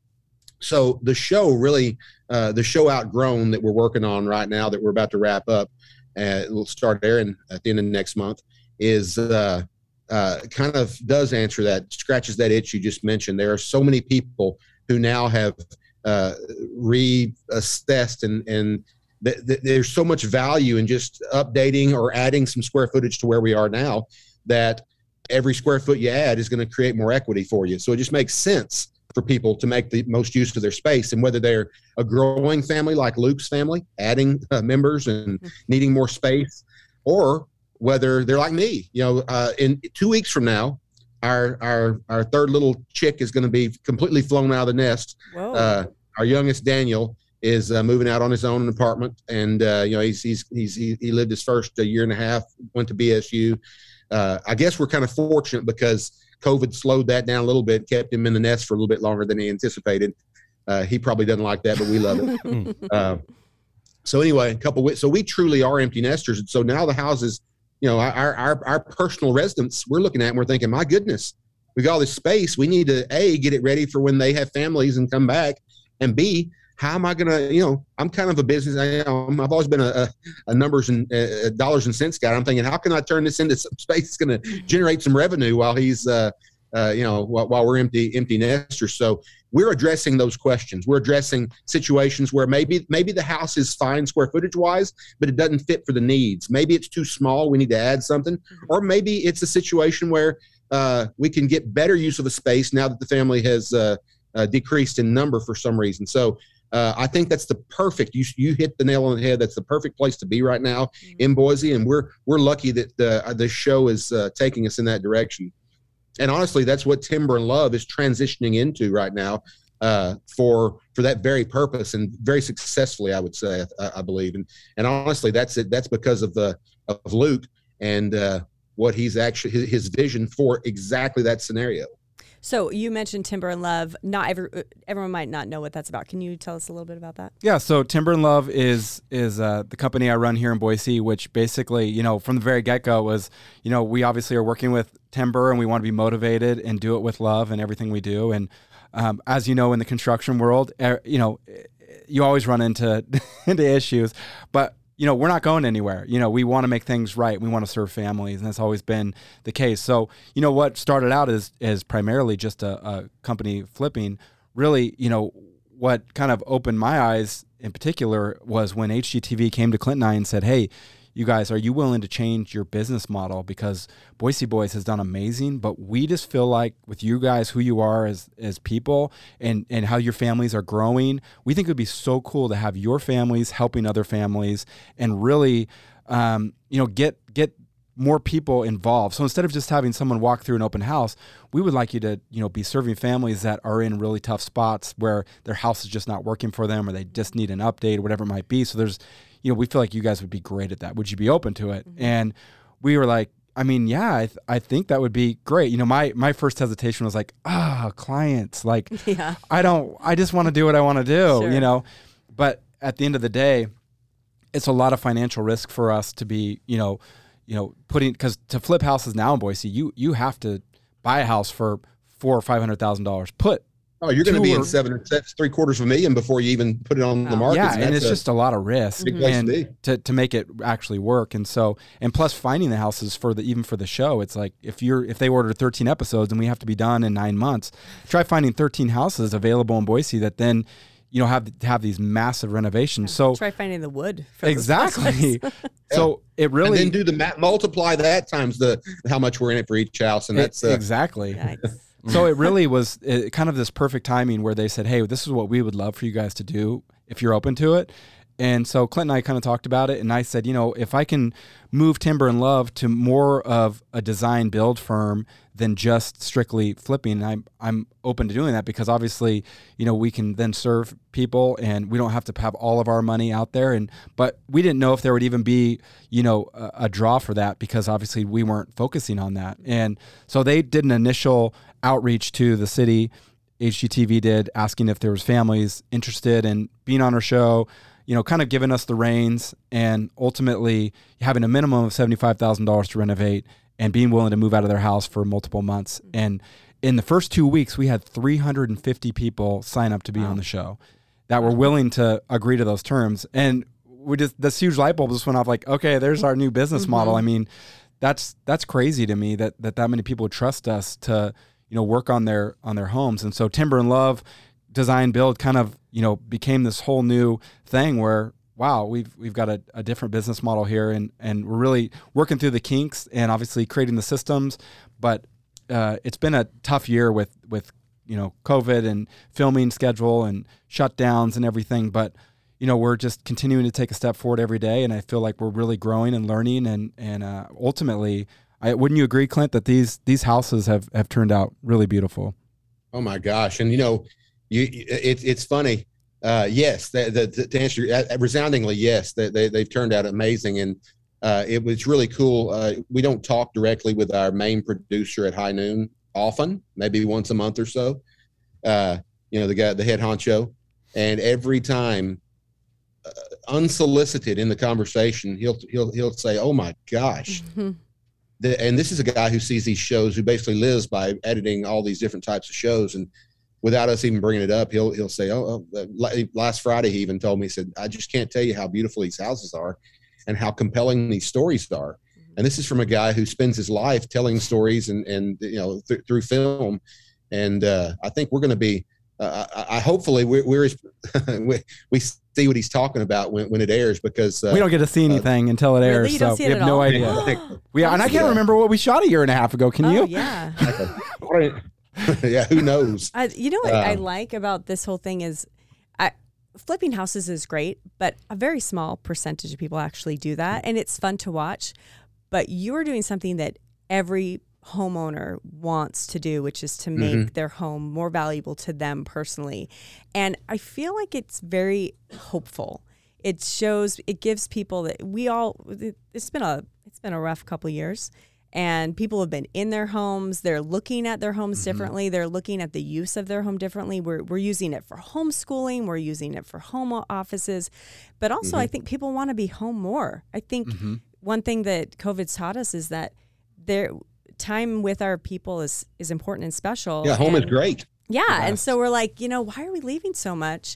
[SPEAKER 4] so the show really, uh, the show Outgrown that we're working on right now that we're about to wrap up, uh, we'll start airing at the end of next month, is uh, uh, kind of does answer that, scratches that itch you just mentioned. There are so many people who now have uh, reassessed and and there's so much value in just updating or adding some square footage to where we are now that every square foot you add is going to create more equity for you. So it just makes sense for people to make the most use of their space. And whether they're a growing family like Luke's family, adding uh, members and mm-hmm. needing more space, or whether they're like me, you know, uh, in two weeks from now, our our our third little chick is going to be completely flown out of the nest. Uh, our youngest Daniel is uh, moving out on his own apartment, and uh, you know he's he's, he's he, he lived his first a year and a half, went to BSU. Uh, I guess we're kind of fortunate because COVID slowed that down a little bit, kept him in the nest for a little bit longer than he anticipated. Uh, he probably doesn't like that, but we love it. Uh, so anyway, a couple. weeks. so we truly are empty nesters, and so now the houses, you know, our our our personal residence, we're looking at, and we're thinking, my goodness, we got all this space. We need to a get it ready for when they have families and come back, and b how am I going to, you know, I'm kind of a business. I, have always been a, a, a numbers and uh, dollars and cents guy. I'm thinking, how can I turn this into some space that's going to generate some revenue while he's, uh, uh, you know, while, while, we're empty, empty nesters. So we're addressing those questions. We're addressing situations where maybe, maybe the house is fine square footage wise, but it doesn't fit for the needs. Maybe it's too small. We need to add something, mm-hmm. or maybe it's a situation where uh, we can get better use of a space now that the family has uh, uh, decreased in number for some reason. So uh, I think that's the perfect. You you hit the nail on the head. That's the perfect place to be right now mm-hmm. in Boise, and we're we're lucky that the uh, the show is uh, taking us in that direction. And honestly, that's what Timber and Love is transitioning into right now uh, for for that very purpose and very successfully, I would say, I, I believe. And and honestly, that's it. That's because of the of Luke and uh, what he's actually his, his vision for exactly that scenario.
[SPEAKER 2] So you mentioned Timber and Love. Not every uh, everyone might not know what that's about. Can you tell us a little bit about that?
[SPEAKER 3] Yeah. So Timber and Love is is uh, the company I run here in Boise, which basically, you know, from the very get go was, you know, we obviously are working with timber and we want to be motivated and do it with love and everything we do. And um, as you know, in the construction world, er, you know, you always run into into issues, but you know, we're not going anywhere. You know, we want to make things right. We want to serve families, and that's always been the case. So, you know, what started out as as primarily just a, a company flipping. Really, you know, what kind of opened my eyes in particular was when HGTV came to Clinton and I and said, "Hey, you guys, are you willing to change your business model? Because Boise Boys has done amazing, but we just feel like with you guys, who you are as as people, and and how your families are growing, we think it would be so cool to have your families helping other families, and really, um, you know, get get more people involved. So instead of just having someone walk through an open house, we would like you to, you know, be serving families that are in really tough spots where their house is just not working for them or they just need an update or whatever it might be. So there's, you know, we feel like you guys would be great at that. Would you be open to it? Mm-hmm. And we were like, I mean, yeah, I, th- I think that would be great. You know, my my first hesitation was like, ah, clients. Like, yeah. I don't, I just want to do what I want to do, sure. you know. But at the end of the day, it's a lot of financial risk for us to be, you know, you know, putting because to flip houses now in Boise, you you have to buy a house for four or five hundred thousand dollars. Put
[SPEAKER 4] Oh, you're going to be in seven, three quarters of a million before you even put it on the market.
[SPEAKER 3] Yeah, and, and it's a just a lot of risk and to, to, to make it actually work. And so, and plus finding the houses for the even for the show, it's like if you're if they order 13 episodes and we have to be done in nine months, try finding 13 houses available in Boise that then you know have have these massive renovations. So
[SPEAKER 2] try finding the wood.
[SPEAKER 3] exactly. so it really
[SPEAKER 4] and then do the math, multiply that times the how much we're in it for each house, and that's
[SPEAKER 3] uh, exactly. So it really was it, kind of this perfect timing where they said, "Hey, this is what we would love for you guys to do if you're open to it." And so Clint and I kind of talked about it, and I said, you know, if I can move Timber and Love to more of a design build firm than just strictly flipping, I'm I'm open to doing that because obviously, you know, we can then serve people, and we don't have to have all of our money out there. And but we didn't know if there would even be, you know, a, a draw for that because obviously we weren't focusing on that. And so they did an initial outreach to the city. HGTV did asking if there was families interested in being on our show you know, kind of giving us the reins and ultimately having a minimum of $75,000 to renovate and being willing to move out of their house for multiple months. Mm-hmm. And in the first two weeks, we had 350 people sign up to be wow. on the show that were willing to agree to those terms. And we just, this huge light bulb just went off like, okay, there's our new business mm-hmm. model. I mean, that's, that's crazy to me that, that that many people trust us to, you know, work on their, on their homes. And so Timber and Love design build kind of you know became this whole new thing where wow we've we've got a, a different business model here and and we're really working through the kinks and obviously creating the systems but uh, it's been a tough year with with you know covid and filming schedule and shutdowns and everything but you know we're just continuing to take a step forward every day and i feel like we're really growing and learning and and uh, ultimately I, wouldn't you agree clint that these these houses have have turned out really beautiful?
[SPEAKER 4] Oh my gosh. And you know you it, it's funny. Uh, yes the, the, to answer uh, resoundingly yes they, they, they've turned out amazing. And uh, it was really cool. Uh, we don't talk directly with our main producer at high noon often maybe once a month or so. Uh, you know the guy the head honcho. And every time uh, unsolicited in the conversation he'll he'll he'll say oh my gosh. Mm-hmm. The, and this is a guy who sees these shows who basically lives by editing all these different types of shows and without us even bringing it up, he'll he'll say, "Oh, oh last Friday he even told me he said I just can't tell you how beautiful these houses are, and how compelling these stories are." Mm-hmm. And this is from a guy who spends his life telling stories and and you know th- through film, and uh, I think we're going to be. Uh, I, I, hopefully we're, we're we, we see what he's talking about when, when it airs because uh,
[SPEAKER 3] we don't get to see uh, anything until it airs, really? so we have no all? idea. we and I can't remember what we shot a year and a half ago. Can
[SPEAKER 2] oh,
[SPEAKER 3] you?
[SPEAKER 2] Yeah.
[SPEAKER 4] yeah, who knows?
[SPEAKER 2] I, you know what um, I like about this whole thing is, I, flipping houses is great, but a very small percentage of people actually do that, and it's fun to watch. But you're doing something that every homeowner wants to do, which is to make mm-hmm. their home more valuable to them personally. And I feel like it's very hopeful. It shows, it gives people that we all. It's been a it's been a rough couple years and people have been in their homes they're looking at their homes mm-hmm. differently they're looking at the use of their home differently we're, we're using it for homeschooling we're using it for home offices but also mm-hmm. i think people want to be home more i think mm-hmm. one thing that covid's taught us is that their time with our people is is important and special
[SPEAKER 4] yeah home
[SPEAKER 2] and,
[SPEAKER 4] is great
[SPEAKER 2] yeah and so we're like you know why are we leaving so much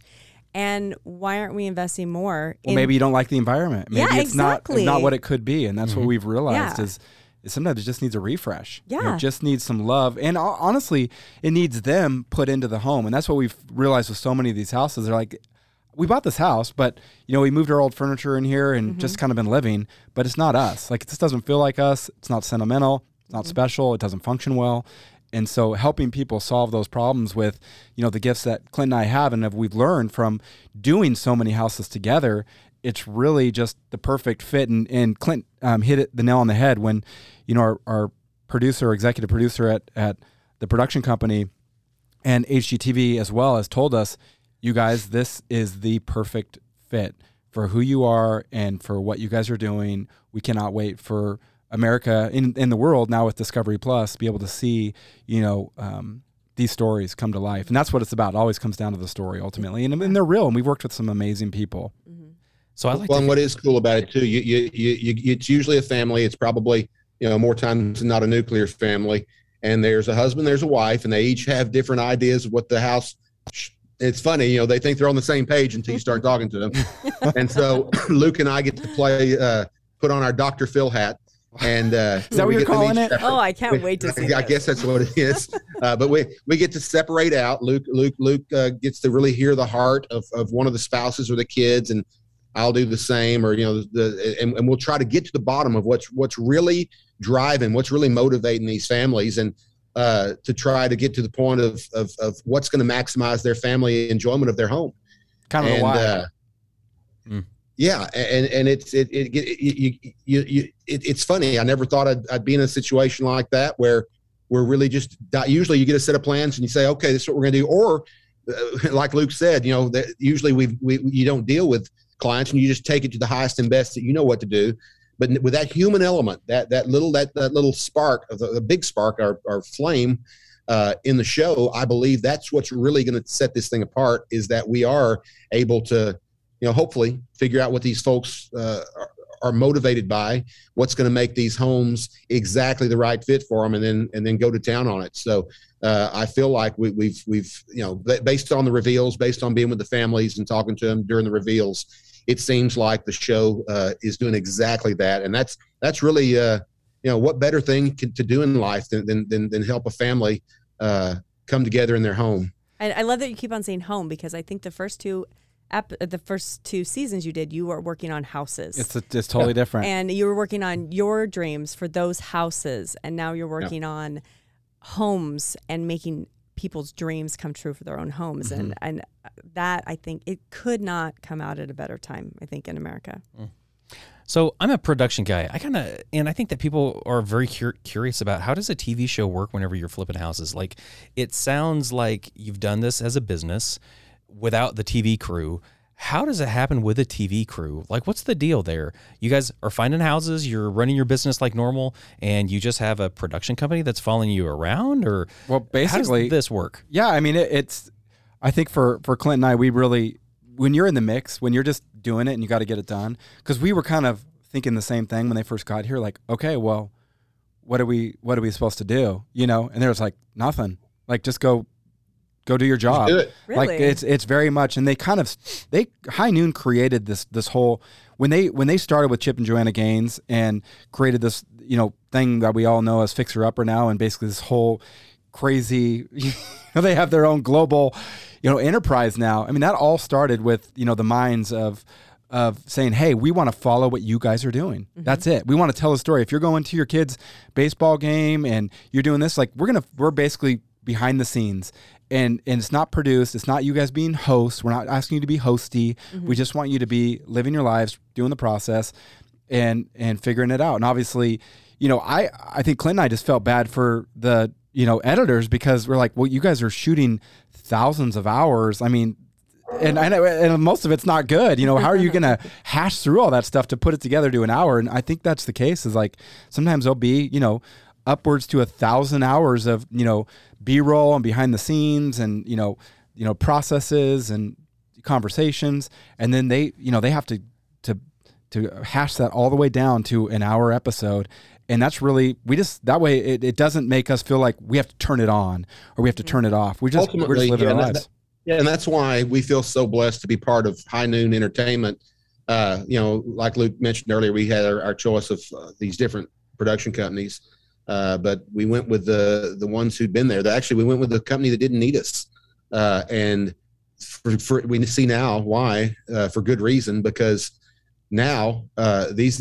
[SPEAKER 2] and why aren't we investing more?
[SPEAKER 3] Well, maybe you don't like the environment. Maybe
[SPEAKER 2] yeah,
[SPEAKER 3] it's
[SPEAKER 2] exactly.
[SPEAKER 3] not not what it could be, and that's what mm-hmm. we've realized yeah. is sometimes it just needs a refresh.
[SPEAKER 2] Yeah.
[SPEAKER 3] You know, it just needs some love. And honestly, it needs them put into the home. And that's what we've realized with so many of these houses. They're like, we bought this house, but you know, we moved our old furniture in here and mm-hmm. just kind of been living, but it's not us. Like it just doesn't feel like us. It's not sentimental. It's not mm-hmm. special. It doesn't function well. And so helping people solve those problems with, you know, the gifts that Clint and I have and have we've learned from doing so many houses together it's really just the perfect fit. And, and Clint um, hit it the nail on the head when, you know, our, our producer, executive producer at, at the production company and HGTV as well has told us, you guys, this is the perfect fit for who you are and for what you guys are doing. We cannot wait for America in, in the world now with Discovery Plus be able to see, you know, um, these stories come to life. And that's what it's about. It always comes down to the story ultimately. And, and they're real. And we've worked with some amazing people.
[SPEAKER 2] Mm-hmm.
[SPEAKER 1] So I like
[SPEAKER 4] well,
[SPEAKER 1] to
[SPEAKER 4] and what is cool about it too, you, you, you, you, it's usually a family. It's probably, you know, more times than not a nuclear family. And there's a husband, there's a wife, and they each have different ideas of what the house. It's funny, you know, they think they're on the same page until you start talking to them. and so Luke and I get to play, uh, put on our Dr. Phil hat. And uh,
[SPEAKER 3] Is that what you're
[SPEAKER 4] get to meet
[SPEAKER 3] calling it?
[SPEAKER 4] separate.
[SPEAKER 2] Oh, I can't wait to see.
[SPEAKER 4] I
[SPEAKER 2] this.
[SPEAKER 4] guess that's what it is. Uh, but we we get to separate out. Luke Luke Luke uh, gets to really hear the heart of, of one of the spouses or the kids, and I'll do the same. Or you know, the and, and we'll try to get to the bottom of what's what's really driving, what's really motivating these families, and uh, to try to get to the point of of, of what's going to maximize their family enjoyment of their home
[SPEAKER 3] Kind of
[SPEAKER 4] and,
[SPEAKER 3] a why.
[SPEAKER 4] uh,
[SPEAKER 1] Mm.
[SPEAKER 4] Yeah, and and it's it it, it you, you, you it, it's funny. I never thought I'd, I'd be in a situation like that where we're really just usually you get a set of plans and you say, okay, this is what we're going to do, or uh, like Luke said, you know, that usually we we you don't deal with clients and you just take it to the highest and best that you know what to do. But with that human element, that that little that that little spark of the, the big spark, our our flame, uh, in the show, I believe that's what's really going to set this thing apart is that we are able to, you know, hopefully figure out what these folks uh, are, are motivated by, what's going to make these homes exactly the right fit for them, and then and then go to town on it. So uh, I feel like we, we've we've you know based on the reveals, based on being with the families and talking to them during the reveals, it seems like the show uh, is doing exactly that, and that's that's really uh, you know what better thing to do in life than than than, than help a family uh, come together in their home.
[SPEAKER 2] And I love that you keep on saying home because I think the first two, ep- uh, the first two seasons you did, you were working on houses.
[SPEAKER 3] it's, it's totally different.
[SPEAKER 2] and you were working on your dreams for those houses and now you're working on homes and making people's dreams come true for their own homes and mm-hmm. and uh, that I think it could not come out at a better time I think in America. Mm.
[SPEAKER 1] So I'm a production guy. I kind of, and I think that people are very cur- curious about how does a TV show work whenever you're flipping houses. Like, it sounds like you've done this as a business without the TV crew. How does it happen with a TV crew? Like, what's the deal there? You guys are finding houses, you're running your business like normal, and you just have a production company that's following you around, or
[SPEAKER 3] well,
[SPEAKER 1] how
[SPEAKER 3] basically,
[SPEAKER 1] does this work?
[SPEAKER 3] Yeah, I mean, it, it's. I think for for Clint and I, we really when you're in the mix, when you're just doing it and you got to get it done, because we were kind of thinking the same thing when they first got here. Like, okay, well, what are we what are we supposed to do? You know, and there's like nothing. Like, just go go do your job.
[SPEAKER 4] do it.
[SPEAKER 3] Like
[SPEAKER 2] Really?
[SPEAKER 3] it's it's very much, and they kind of they High Noon created this this whole when they when they started with Chip and Joanna Gaines and created this you know thing that we all know as Fixer Upper now, and basically this whole crazy you know, they have their own global you know enterprise now. I mean that all started with you know the minds of of saying, "Hey, we want to follow what you guys are doing. Mm-hmm. That's it. We want to tell a story. If you're going to your kid's baseball game and you're doing this, like we're gonna, we're basically behind the scenes, and and it's not produced. It's not you guys being hosts. We're not asking you to be hosty. We mm-hmm. just want you to be living your lives, doing the process, and and figuring it out. And obviously, you know, I I think Clint and I just felt bad for the you know editors because we're like, well, you guys are shooting thousands of hours. I mean, and I know, and most of it's not good. You know, how are you going to hash through all that stuff to put it together to an hour? And I think that's the case. Is like sometimes there'll be you know upwards to a thousand hours of you know B roll and behind the scenes and you know you know processes and conversations, and then they you know they have to to to hash that all the way down to an hour episode. And that's really we just that way it, it doesn't make us feel like we have to turn it on or we have to turn it off. We just we're just living
[SPEAKER 4] yeah,
[SPEAKER 3] our
[SPEAKER 4] that-
[SPEAKER 3] lives.
[SPEAKER 4] Yeah, and that's why we feel so blessed to be part of High Noon Entertainment. Uh, you know, like Luke mentioned earlier, we had our, our choice of uh, these different production companies, uh, but we went with the the ones who'd been there. Actually, we went with the company that didn't need us, uh, and for, for, we see now why uh, for good reason because now uh, these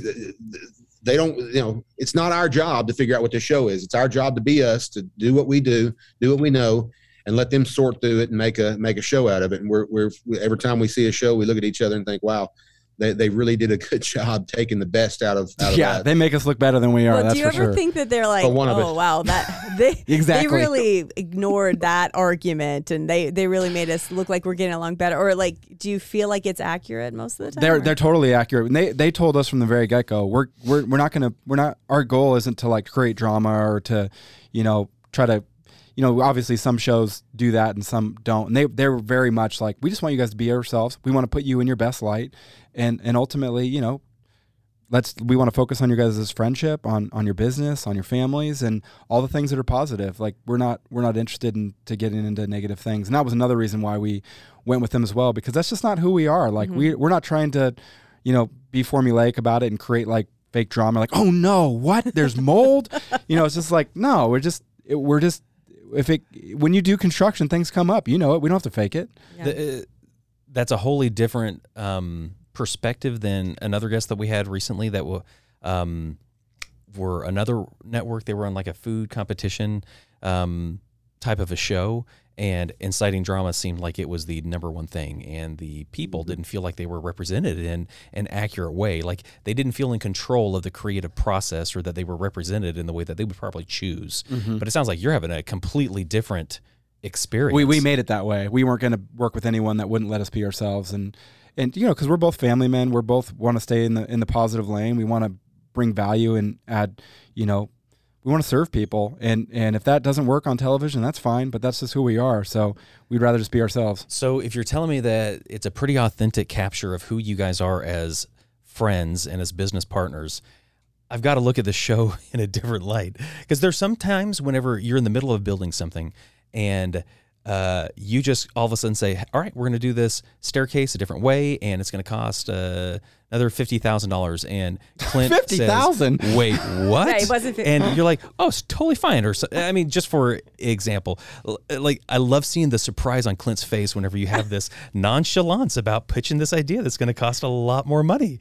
[SPEAKER 4] they don't you know it's not our job to figure out what the show is. It's our job to be us to do what we do, do what we know, and let them sort through it and make a make a show out of it. And we're we're every time we see a show, we look at each other and think, wow, they, they really did a good job taking the best out of out of
[SPEAKER 3] yeah,
[SPEAKER 4] that.
[SPEAKER 3] they make us look better than we are.
[SPEAKER 2] Well,
[SPEAKER 3] that's
[SPEAKER 2] do you
[SPEAKER 3] for
[SPEAKER 2] ever
[SPEAKER 3] sure.
[SPEAKER 2] think that they're like,
[SPEAKER 4] For one of
[SPEAKER 2] oh wow, that they
[SPEAKER 3] Exactly.
[SPEAKER 2] they really ignored that argument and they they really made us look like we're getting along better? Or like, do you feel like it's accurate most of the time?
[SPEAKER 3] they're
[SPEAKER 2] or-
[SPEAKER 3] they're totally accurate. And they they told us from the very get go, we're we're we're not gonna we're not our goal isn't to like create drama or to, you know, try to you know, obviously some shows do that and some don't. And they they're very much like, we just want you guys to be yourselves. We want to put you in your best light. And and ultimately, you know, let's we want to focus on your guys' friendship, on on your business, on your families, and all the things that are positive. Like we're not we're not interested in to getting into negative things, and that was another reason why we went with them as well because that's just not who we are. Like mm-hmm. we we're not trying to, you know, be formulaic about it and create like fake drama. Like oh no, what? There's mold. you know, it's just like no, we're just we're just if it when you do construction, things come up. You know it. We don't have to fake it.
[SPEAKER 2] Yeah.
[SPEAKER 1] The, uh, that's a wholly different um, perspective than another guest that we had recently that were, um, were another network. They were on like a food competition um, type of a show, and inciting drama seemed like it was the number one thing. And the people mm-hmm. didn't feel like they were represented in an accurate way. Like they didn't feel in control of the creative process or that they were represented in the way that they would probably choose. Mm-hmm. But it sounds like you're having a completely different experience.
[SPEAKER 3] We we made it that way. We weren't going to work with anyone that wouldn't let us be ourselves, and and you know because we're both family men, we're both want to stay in the in the positive lane. We want to bring value and add, you know, we want to serve people, and and if that doesn't work on television, that's fine. But that's just who we are. So we'd rather just be ourselves.
[SPEAKER 1] So if you're telling me that it's a pretty authentic capture of who you guys are as friends and as business partners, I've got to look at the show in a different light because there's sometimes whenever you're in the middle of building something and uh, you just all of a sudden say, "All right, we're going to do this staircase a different way, and it's going to cost uh, another fifty thousand dollars." And Clint says,
[SPEAKER 3] 50,000?
[SPEAKER 1] Wait, what?
[SPEAKER 2] Yeah, it wasn't fif-
[SPEAKER 1] and you're like, "Oh, it's totally fine." Or so, I mean, just for example, like I love seeing the surprise on Clint's face whenever you have this nonchalance about pitching this idea that's going to cost a lot more money.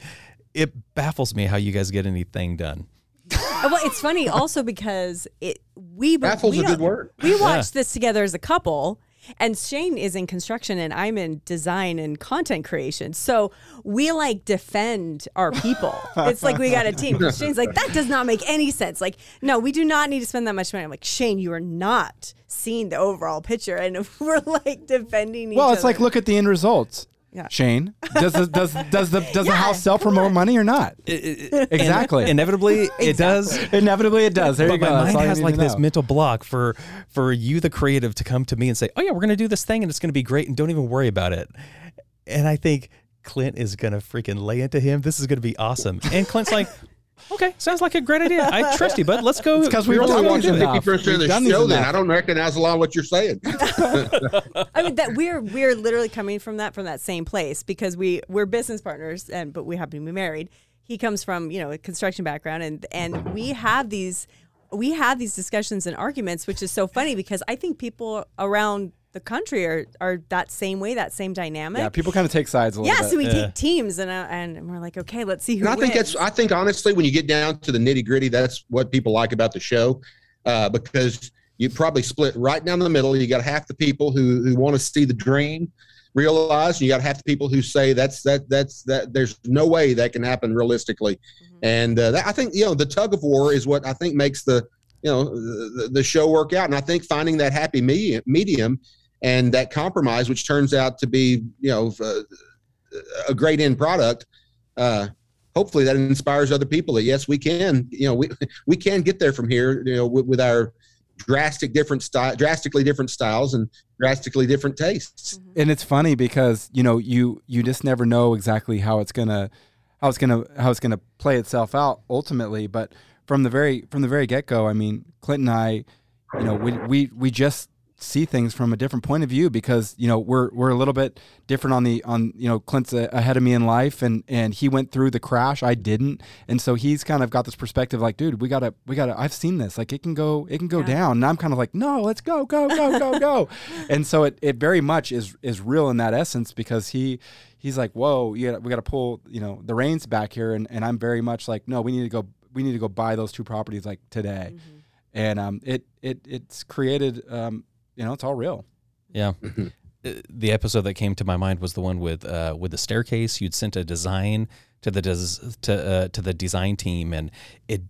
[SPEAKER 1] It baffles me how you guys get anything done.
[SPEAKER 2] Uh, well, it's funny also because it we
[SPEAKER 4] Baffles
[SPEAKER 2] we
[SPEAKER 4] a good word.
[SPEAKER 2] We watched this together as a couple. And Shane is in construction and I'm in design and content creation. So we like defend our people. it's like we got a team. Shane's like, that does not make any sense. Like, no, we do not need to spend that much money. I'm like, Shane, you are not seeing the overall picture. And we're like defending each
[SPEAKER 3] Well, it's
[SPEAKER 2] other.
[SPEAKER 3] like look at the end results.
[SPEAKER 2] Yeah.
[SPEAKER 3] Shane, does the, does does the does the
[SPEAKER 2] Yeah,
[SPEAKER 3] house sell for more money or not? exactly.
[SPEAKER 1] Inevitably, it does.
[SPEAKER 3] Inevitably, it does. There
[SPEAKER 1] but
[SPEAKER 3] you go.
[SPEAKER 1] my
[SPEAKER 3] That's
[SPEAKER 1] mind
[SPEAKER 3] all you
[SPEAKER 1] has
[SPEAKER 3] need
[SPEAKER 1] like
[SPEAKER 3] to
[SPEAKER 1] this
[SPEAKER 3] know.
[SPEAKER 1] mental block for for you, the creative, to come to me and say, "Oh yeah, we're going to do this thing, and it's going to be great, and don't even worry about it." And I think Clint is going to freaking lay into him. This is going to be awesome. And Clint's like, "Okay, sounds like a great idea. I trust you, bud. Let's go."
[SPEAKER 3] Because we've
[SPEAKER 1] We're
[SPEAKER 3] done
[SPEAKER 1] all gonna
[SPEAKER 4] watch
[SPEAKER 3] these
[SPEAKER 1] do
[SPEAKER 4] fifty percent of
[SPEAKER 3] We've
[SPEAKER 4] the
[SPEAKER 3] done these
[SPEAKER 4] show. Then
[SPEAKER 3] enough.
[SPEAKER 4] I don't recognize a lot of what you're saying.
[SPEAKER 2] I mean that we're we're literally coming from that from that same place because we we're business partners and but we happen to be married. He comes from you know a construction background and and we have these we have these discussions and arguments, which is so funny because I think people around the country are are that same way, that same dynamic.
[SPEAKER 3] Yeah, people kind of take sides a little
[SPEAKER 2] Yeah,
[SPEAKER 3] bit.
[SPEAKER 2] so we
[SPEAKER 1] Yeah.
[SPEAKER 2] take teams and uh, and we're like, okay, let's see who
[SPEAKER 4] And I think that's. I think honestly, when you get down to the nitty gritty, that's what people like about the show, uh, because you probably split right down the middle. You got half the people who who want to see the dream realized, and you got half the people who say that's that that's that. There's no way that can happen realistically, and uh, that, I think you know the tug of war is what I think makes the you know the, the show work out, and I think finding that happy medium medium and that compromise, which turns out to be you know uh, a great end product. Uh, hopefully that inspires other people that yes we can you know we we can get there from here you know with, with our drastic different style drastically different styles and drastically different tastes
[SPEAKER 3] and it's funny because you know you you just never know exactly how it's gonna how it's gonna how it's gonna play itself out ultimately but from the very from the very get-go i mean clint and i you know we we, we just see things from a different point of view because you know we're we're a little bit different on the on you know Clint's a, ahead of me in life and and he went through the crash. I didn't. And so he's kind of got this perspective like dude we gotta we gotta I've seen this. Like it can go it can go
[SPEAKER 2] Yeah.
[SPEAKER 3] down. And I'm kind of like no let's go go go go go. And so it, it very much is is real in that essence because he he's like whoa yeah we got to pull you know the reins back here. And, and I'm very much like no we need to go we need to go buy those two properties like today.
[SPEAKER 2] Mm-hmm.
[SPEAKER 3] and um it it it's created um you know it's all real
[SPEAKER 1] Yeah. uh, the episode that came to my mind was the one with uh, with the staircase. You'd sent a design to the des- to uh, to the design team, and it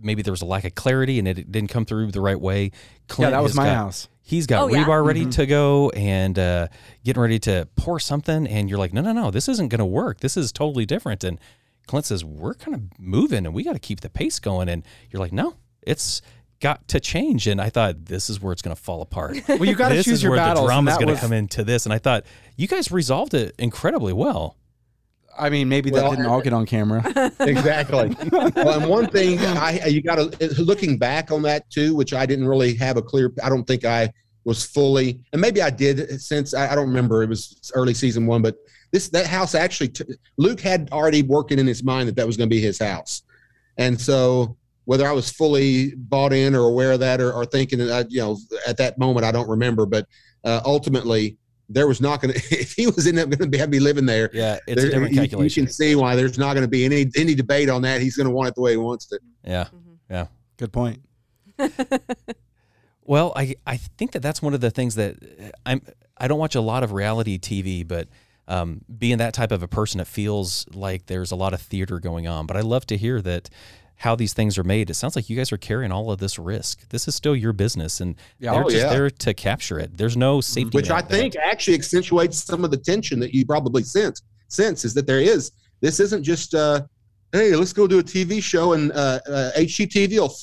[SPEAKER 1] maybe there was a lack of clarity, and it didn't come through the right way.
[SPEAKER 3] yeah, that was my
[SPEAKER 1] got-
[SPEAKER 3] house.
[SPEAKER 1] He's got
[SPEAKER 2] Oh, yeah?
[SPEAKER 1] rebar ready to go and uh, getting ready to pour something, and you're like, no, no, no, this isn't going to work. This is totally different. And Clint says, we're kind of moving, and we got to keep the pace going. And you're like, no, it's got to change. And I thought this is where it's going to fall apart.
[SPEAKER 3] Well, you got to
[SPEAKER 1] this
[SPEAKER 3] choose
[SPEAKER 1] is
[SPEAKER 3] your
[SPEAKER 1] where
[SPEAKER 3] battles.
[SPEAKER 1] the
[SPEAKER 3] and
[SPEAKER 1] drama's
[SPEAKER 3] that
[SPEAKER 1] going to
[SPEAKER 3] was-
[SPEAKER 1] come into this. And I thought you guys resolved it incredibly well.
[SPEAKER 3] I mean, maybe that didn't all get on camera.
[SPEAKER 4] exactly. well, and one thing I you got to looking back on that too, which I didn't really have a clear. I don't think I was fully, and maybe I did since I, I don't remember. It was early season one, but this that house actually t- Luke had already working in his mind that that was going to be his house, and so whether I was fully bought in or aware of that or, or thinking that I, you know at that moment I don't remember, but uh, ultimately there was not going to if he was in up going to be, have be living there
[SPEAKER 1] Yeah, it's
[SPEAKER 4] there-
[SPEAKER 1] a different
[SPEAKER 4] you-
[SPEAKER 1] calculation.
[SPEAKER 4] You can see why there's not going to be any any debate on that. He's going to want it the way he wants it.
[SPEAKER 1] yeah. Yeah.
[SPEAKER 3] Good point.
[SPEAKER 1] Well, I I think that that's one of the things that uh, I'm. I don't watch a lot of reality TV, but um, being that type of a person, it feels like there's a lot of theater going on. But I love to hear that how these things are made. It sounds like you guys are carrying all of this risk. This is still your business, and
[SPEAKER 3] Yeah,
[SPEAKER 1] they're
[SPEAKER 4] oh,
[SPEAKER 1] just
[SPEAKER 4] yeah.
[SPEAKER 1] there to capture it. There's no safety.
[SPEAKER 4] Which
[SPEAKER 1] net
[SPEAKER 4] I
[SPEAKER 1] there.
[SPEAKER 4] think actually accentuates some of the tension that you probably sense. Sense is that there is. This isn't just uh, hey, let's go do a TV show and uh, uh, HGTV will,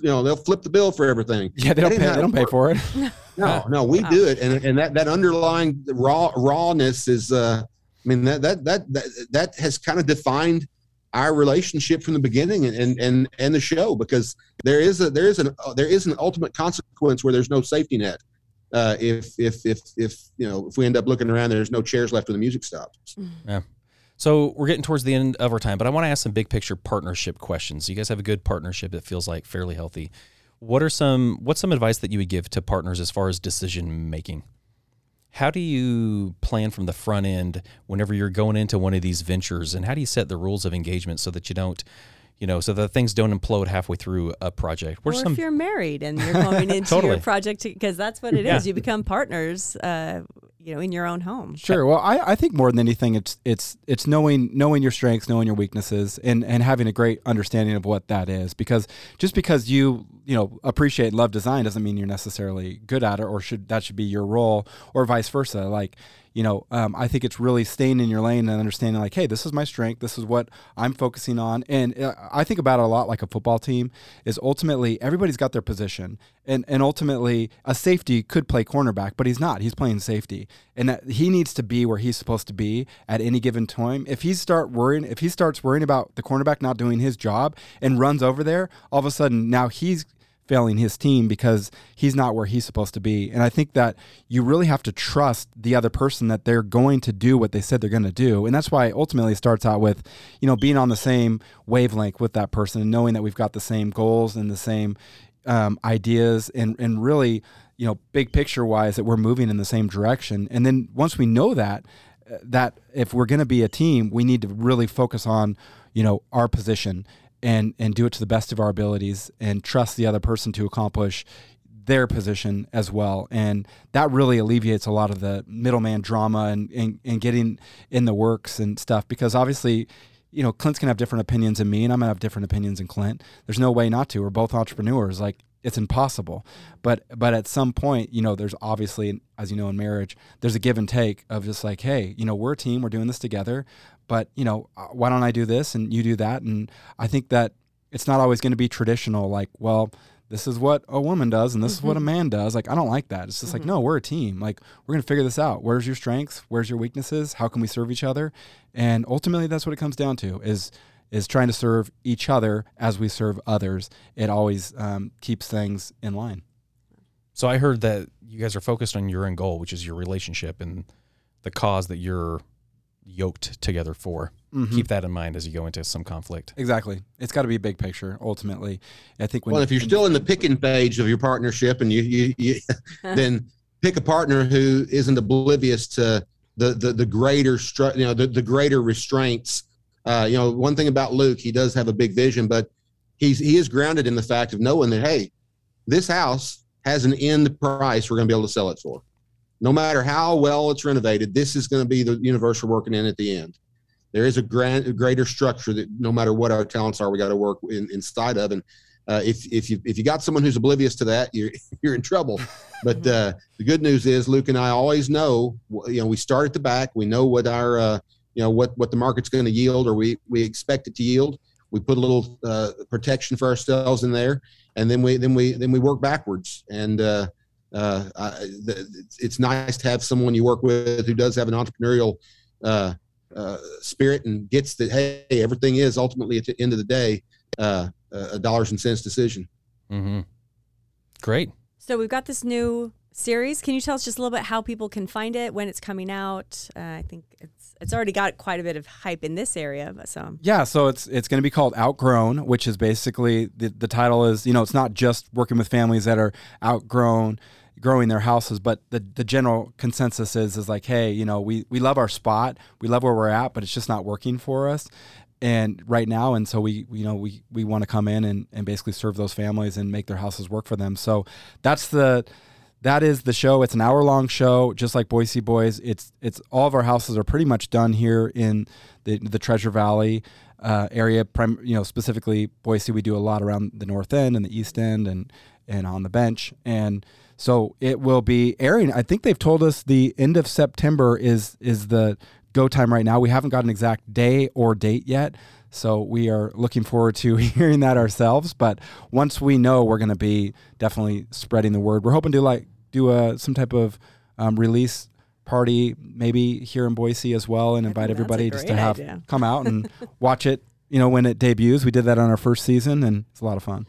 [SPEAKER 4] you know, they'll flip the bill for everything.
[SPEAKER 3] Yeah, they don't pay. They don't pay for it.
[SPEAKER 4] No, no, we
[SPEAKER 2] Wow.
[SPEAKER 4] do it, and and that that underlying raw rawness is. Uh, I mean that that that that that has kind of defined our relationship from the beginning and and and, the show because there is a there is an there is an ultimate consequence where there's no safety net. Uh, if if if if you know if we end up looking around, there's no chairs left when the music stops. Yeah.
[SPEAKER 1] So we're getting towards the end of our time, but I want to ask some big picture partnership questions. You guys have a good partnership that feels like fairly healthy. What are some what's some advice that you would give to partners as far as decision making? How do you plan from the front end whenever you're going into one of these ventures and how do you set the rules of engagement so that you don't, you know, so that things don't implode halfway through a project? What
[SPEAKER 2] or
[SPEAKER 1] some
[SPEAKER 2] if you're married and you're going into
[SPEAKER 1] Totally.
[SPEAKER 2] your project because that's what it is.
[SPEAKER 1] Yeah.
[SPEAKER 2] You become partners, uh, you know, in your own home.
[SPEAKER 3] Sure. Well, I, I think more than anything, it's it's it's knowing knowing your strengths, knowing your weaknesses, and and having a great understanding of what that is. Because just because you you know appreciate love design doesn't mean you're necessarily good at it, or should that should be your role, or vice versa. Like you know, um, I think it's really staying in your lane and understanding like, hey, this is my strength. This is what I'm focusing on. And uh, I think about it a lot like a football team. Is ultimately everybody's got their position, and and ultimately a safety could play cornerback, but he's not. He's playing safety, and that he needs to be where he's supposed to be at any given time. If he start worrying, if he starts worrying about the cornerback not doing his job and runs over there, all of a sudden now he's failing his team because he's not where he's supposed to be. And I think that you really have to trust the other person that they're going to do what they said they're going to do. And that's why ultimately it starts out with, you know, being on the same wavelength with that person and knowing that we've got the same goals and the same um, ideas and, and really, you know, big picture wise that we're moving in the same direction. And then once we know that, uh, that if we're going to be a team, we need to really focus on, you know, our position and and do it to the best of our abilities and trust the other person to accomplish their position as well. And that really alleviates a lot of the middleman drama and, and, and getting in the works and stuff because obviously, you know, Clint's gonna have different opinions than me and I'm gonna have different opinions than Clint. There's no way not to. We're both entrepreneurs. Like it's impossible. But but at some point, you know, there's obviously as you know in marriage, there's a give and take of just like, hey, you know, we're a team, we're doing this together, but you know, uh, why don't I do this and you do that? And I think that it's not always going to be traditional like, well, this is what a woman does and this is what a man does. Like I don't like that. It's just like, no, we're a team. Like we're going to figure this out. Where's your strengths? Where's your weaknesses? How can we serve each other? And ultimately that's what it comes down to is is trying to serve each other as we serve others. It always um, keeps things in line.
[SPEAKER 1] So I heard that you guys are focused on your end goal, which is your relationship and the cause that you're yoked together for.
[SPEAKER 3] Mhm.
[SPEAKER 1] Keep that in mind as you go into some conflict.
[SPEAKER 3] Exactly. It's got to be a big picture. Ultimately, I think when
[SPEAKER 4] Well, if you're still in the picking phase of your partnership, and you you, you then pick a partner who isn't oblivious to the the, the greater stru- you know the, the greater restraints. Uh, you know, one thing about Luke, he does have a big vision, but he's he is grounded in the fact of knowing that hey, this house has an end price we're going to be able to sell it for. No matter how well it's renovated, this is going to be the universe we're working in at the end. There is a grand, a greater structure that no matter what our talents are, we got to work in, inside of. And uh, if if you if you got someone who's oblivious to that, you're you're in trouble. But uh, the good news is, Luke and I always know. You know, we start at the back. We know what our uh, you know what what the market's going to yield, or we we expect it to yield. We put a little uh, protection for ourselves in there, and then we then we then we work backwards. And uh, uh, it's nice to have someone you work with who does have an entrepreneurial uh, uh, spirit and gets that hey everything is ultimately at the end of the day uh, a dollars and cents decision.
[SPEAKER 1] Mm-hmm. great.
[SPEAKER 2] So we've got this new series. Can you tell us just a little bit how people can find it when it's coming out? Uh, i think it's it's already got quite a bit of hype in this area but so
[SPEAKER 3] yeah so it's it's going to be called outgrown which is basically the, the title is you know it's not just working with families that are outgrown growing their houses but the, the general consensus is is like hey you know we, we love our spot we love where we're at but it's just not working for us. And right now and so we you know we we want to come in and, and basically serve those families and make their houses work for them. So that's the that is the show. It's an hour long show just like boise boys. It's it's all of our houses are pretty much done here in the the treasure valley uh, area. Prim, you know specifically boise we do a lot around the north end and the east end and and on the bench. And so it will be airing. I think they've told us the end of September is is the go time right now. We haven't got an exact day or date yet. So we are looking forward to hearing that ourselves. But once we know, we're going to be definitely spreading the word. We're hoping to like do a some type of um, release party, maybe here in Boise as well, and invite everybody just to have idea. come out and watch it. You know, when it debuts, we did that on our first season, and it's a lot of fun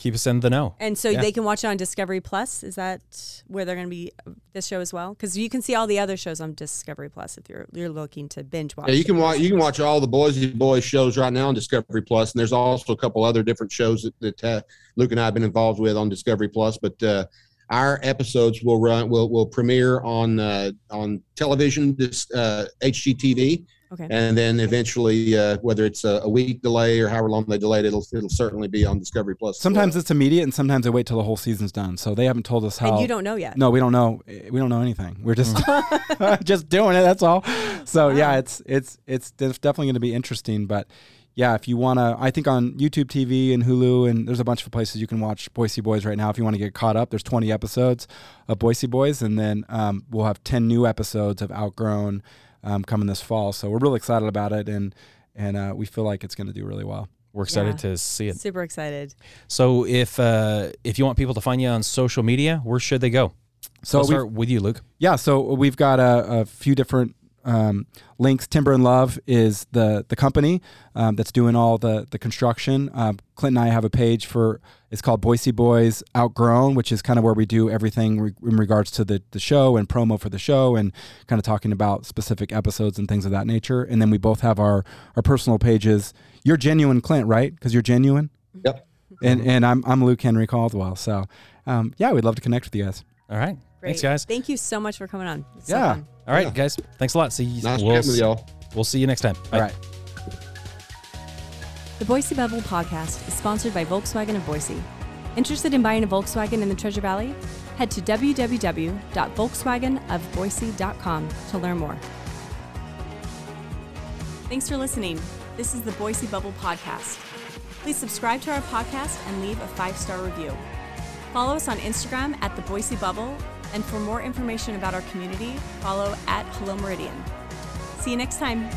[SPEAKER 1] keep us in the know.
[SPEAKER 2] And so yeah. they can watch it on Discovery Plus. Is that where they're going to be this show as well? Because you can see all the other shows on Discovery Plus if you're you're looking to binge watch.
[SPEAKER 4] Yeah, you can watch you can watch all the Boise Boys shows right now on Discovery Plus, and there's also a couple other different shows that, that uh, Luke and I have been involved with on Discovery Plus. But uh, our episodes will run will will premiere on uh, on television, this HGTV
[SPEAKER 2] Okay.
[SPEAKER 4] And then eventually, uh, whether it's a, a, week delay or however long they delayed, it'll it'll certainly be on Discovery Plus.
[SPEAKER 3] Sometimes it's immediate, and sometimes they wait till the whole season's done. So they haven't told us how.
[SPEAKER 2] And you don't know yet.
[SPEAKER 3] No, we don't know. We don't know anything. We're just mm. just doing it. That's all. So wow. yeah, it's it's it's definitely going to be interesting. But yeah, if you want to, I think on YouTube TV and Hulu, and there's a bunch of places you can watch Boise Boys right now. If you want to get caught up, there's 20 episodes of Boise Boys, and then um, we'll have 10 new episodes of Outgrown um, coming this fall. So we're really excited about it, and and uh, we feel like it's going to do really well.
[SPEAKER 1] We're excited yeah. to see it.
[SPEAKER 2] Super excited.
[SPEAKER 1] So if uh, if you want people to find you on social media, where should they go? So I'll start with you, Luke.
[SPEAKER 3] Yeah, so we've got a, a few different um, links. Timber and Love is the the company um, that's doing all the the construction. Um, Clint and I have a page for it's called Boise Boys Outgrown, which is kind of where we do everything re- in regards to the the show and promo for the show and kind of talking about specific episodes and things of that nature. And then we both have our our personal pages. You're genuine, Clint, right? Because you're genuine.
[SPEAKER 4] Yep.
[SPEAKER 3] And and I'm I'm Luke Henry Caldwell. So um, yeah, we'd love to connect with you guys.
[SPEAKER 1] All right. Great. Thanks, guys.
[SPEAKER 2] Thank you so much for coming on.
[SPEAKER 3] It's yeah.
[SPEAKER 2] So
[SPEAKER 1] All right, yeah. guys. Thanks a lot. See you.
[SPEAKER 4] Nice we'll, with y'all.
[SPEAKER 1] We'll see you next time.
[SPEAKER 3] Bye. All right.
[SPEAKER 2] The Boise Bubble podcast is sponsored by Volkswagen of Boise. Interested in buying a Volkswagen in the Treasure Valley? Head to www.volkswagenofboise.com to learn more. Thanks for listening. This is the Boise Bubble podcast. Please subscribe to our podcast and leave a five star review. Follow us on Instagram at the Boise Bubble and for more information about our community, follow at Hello Meridian. See you next time.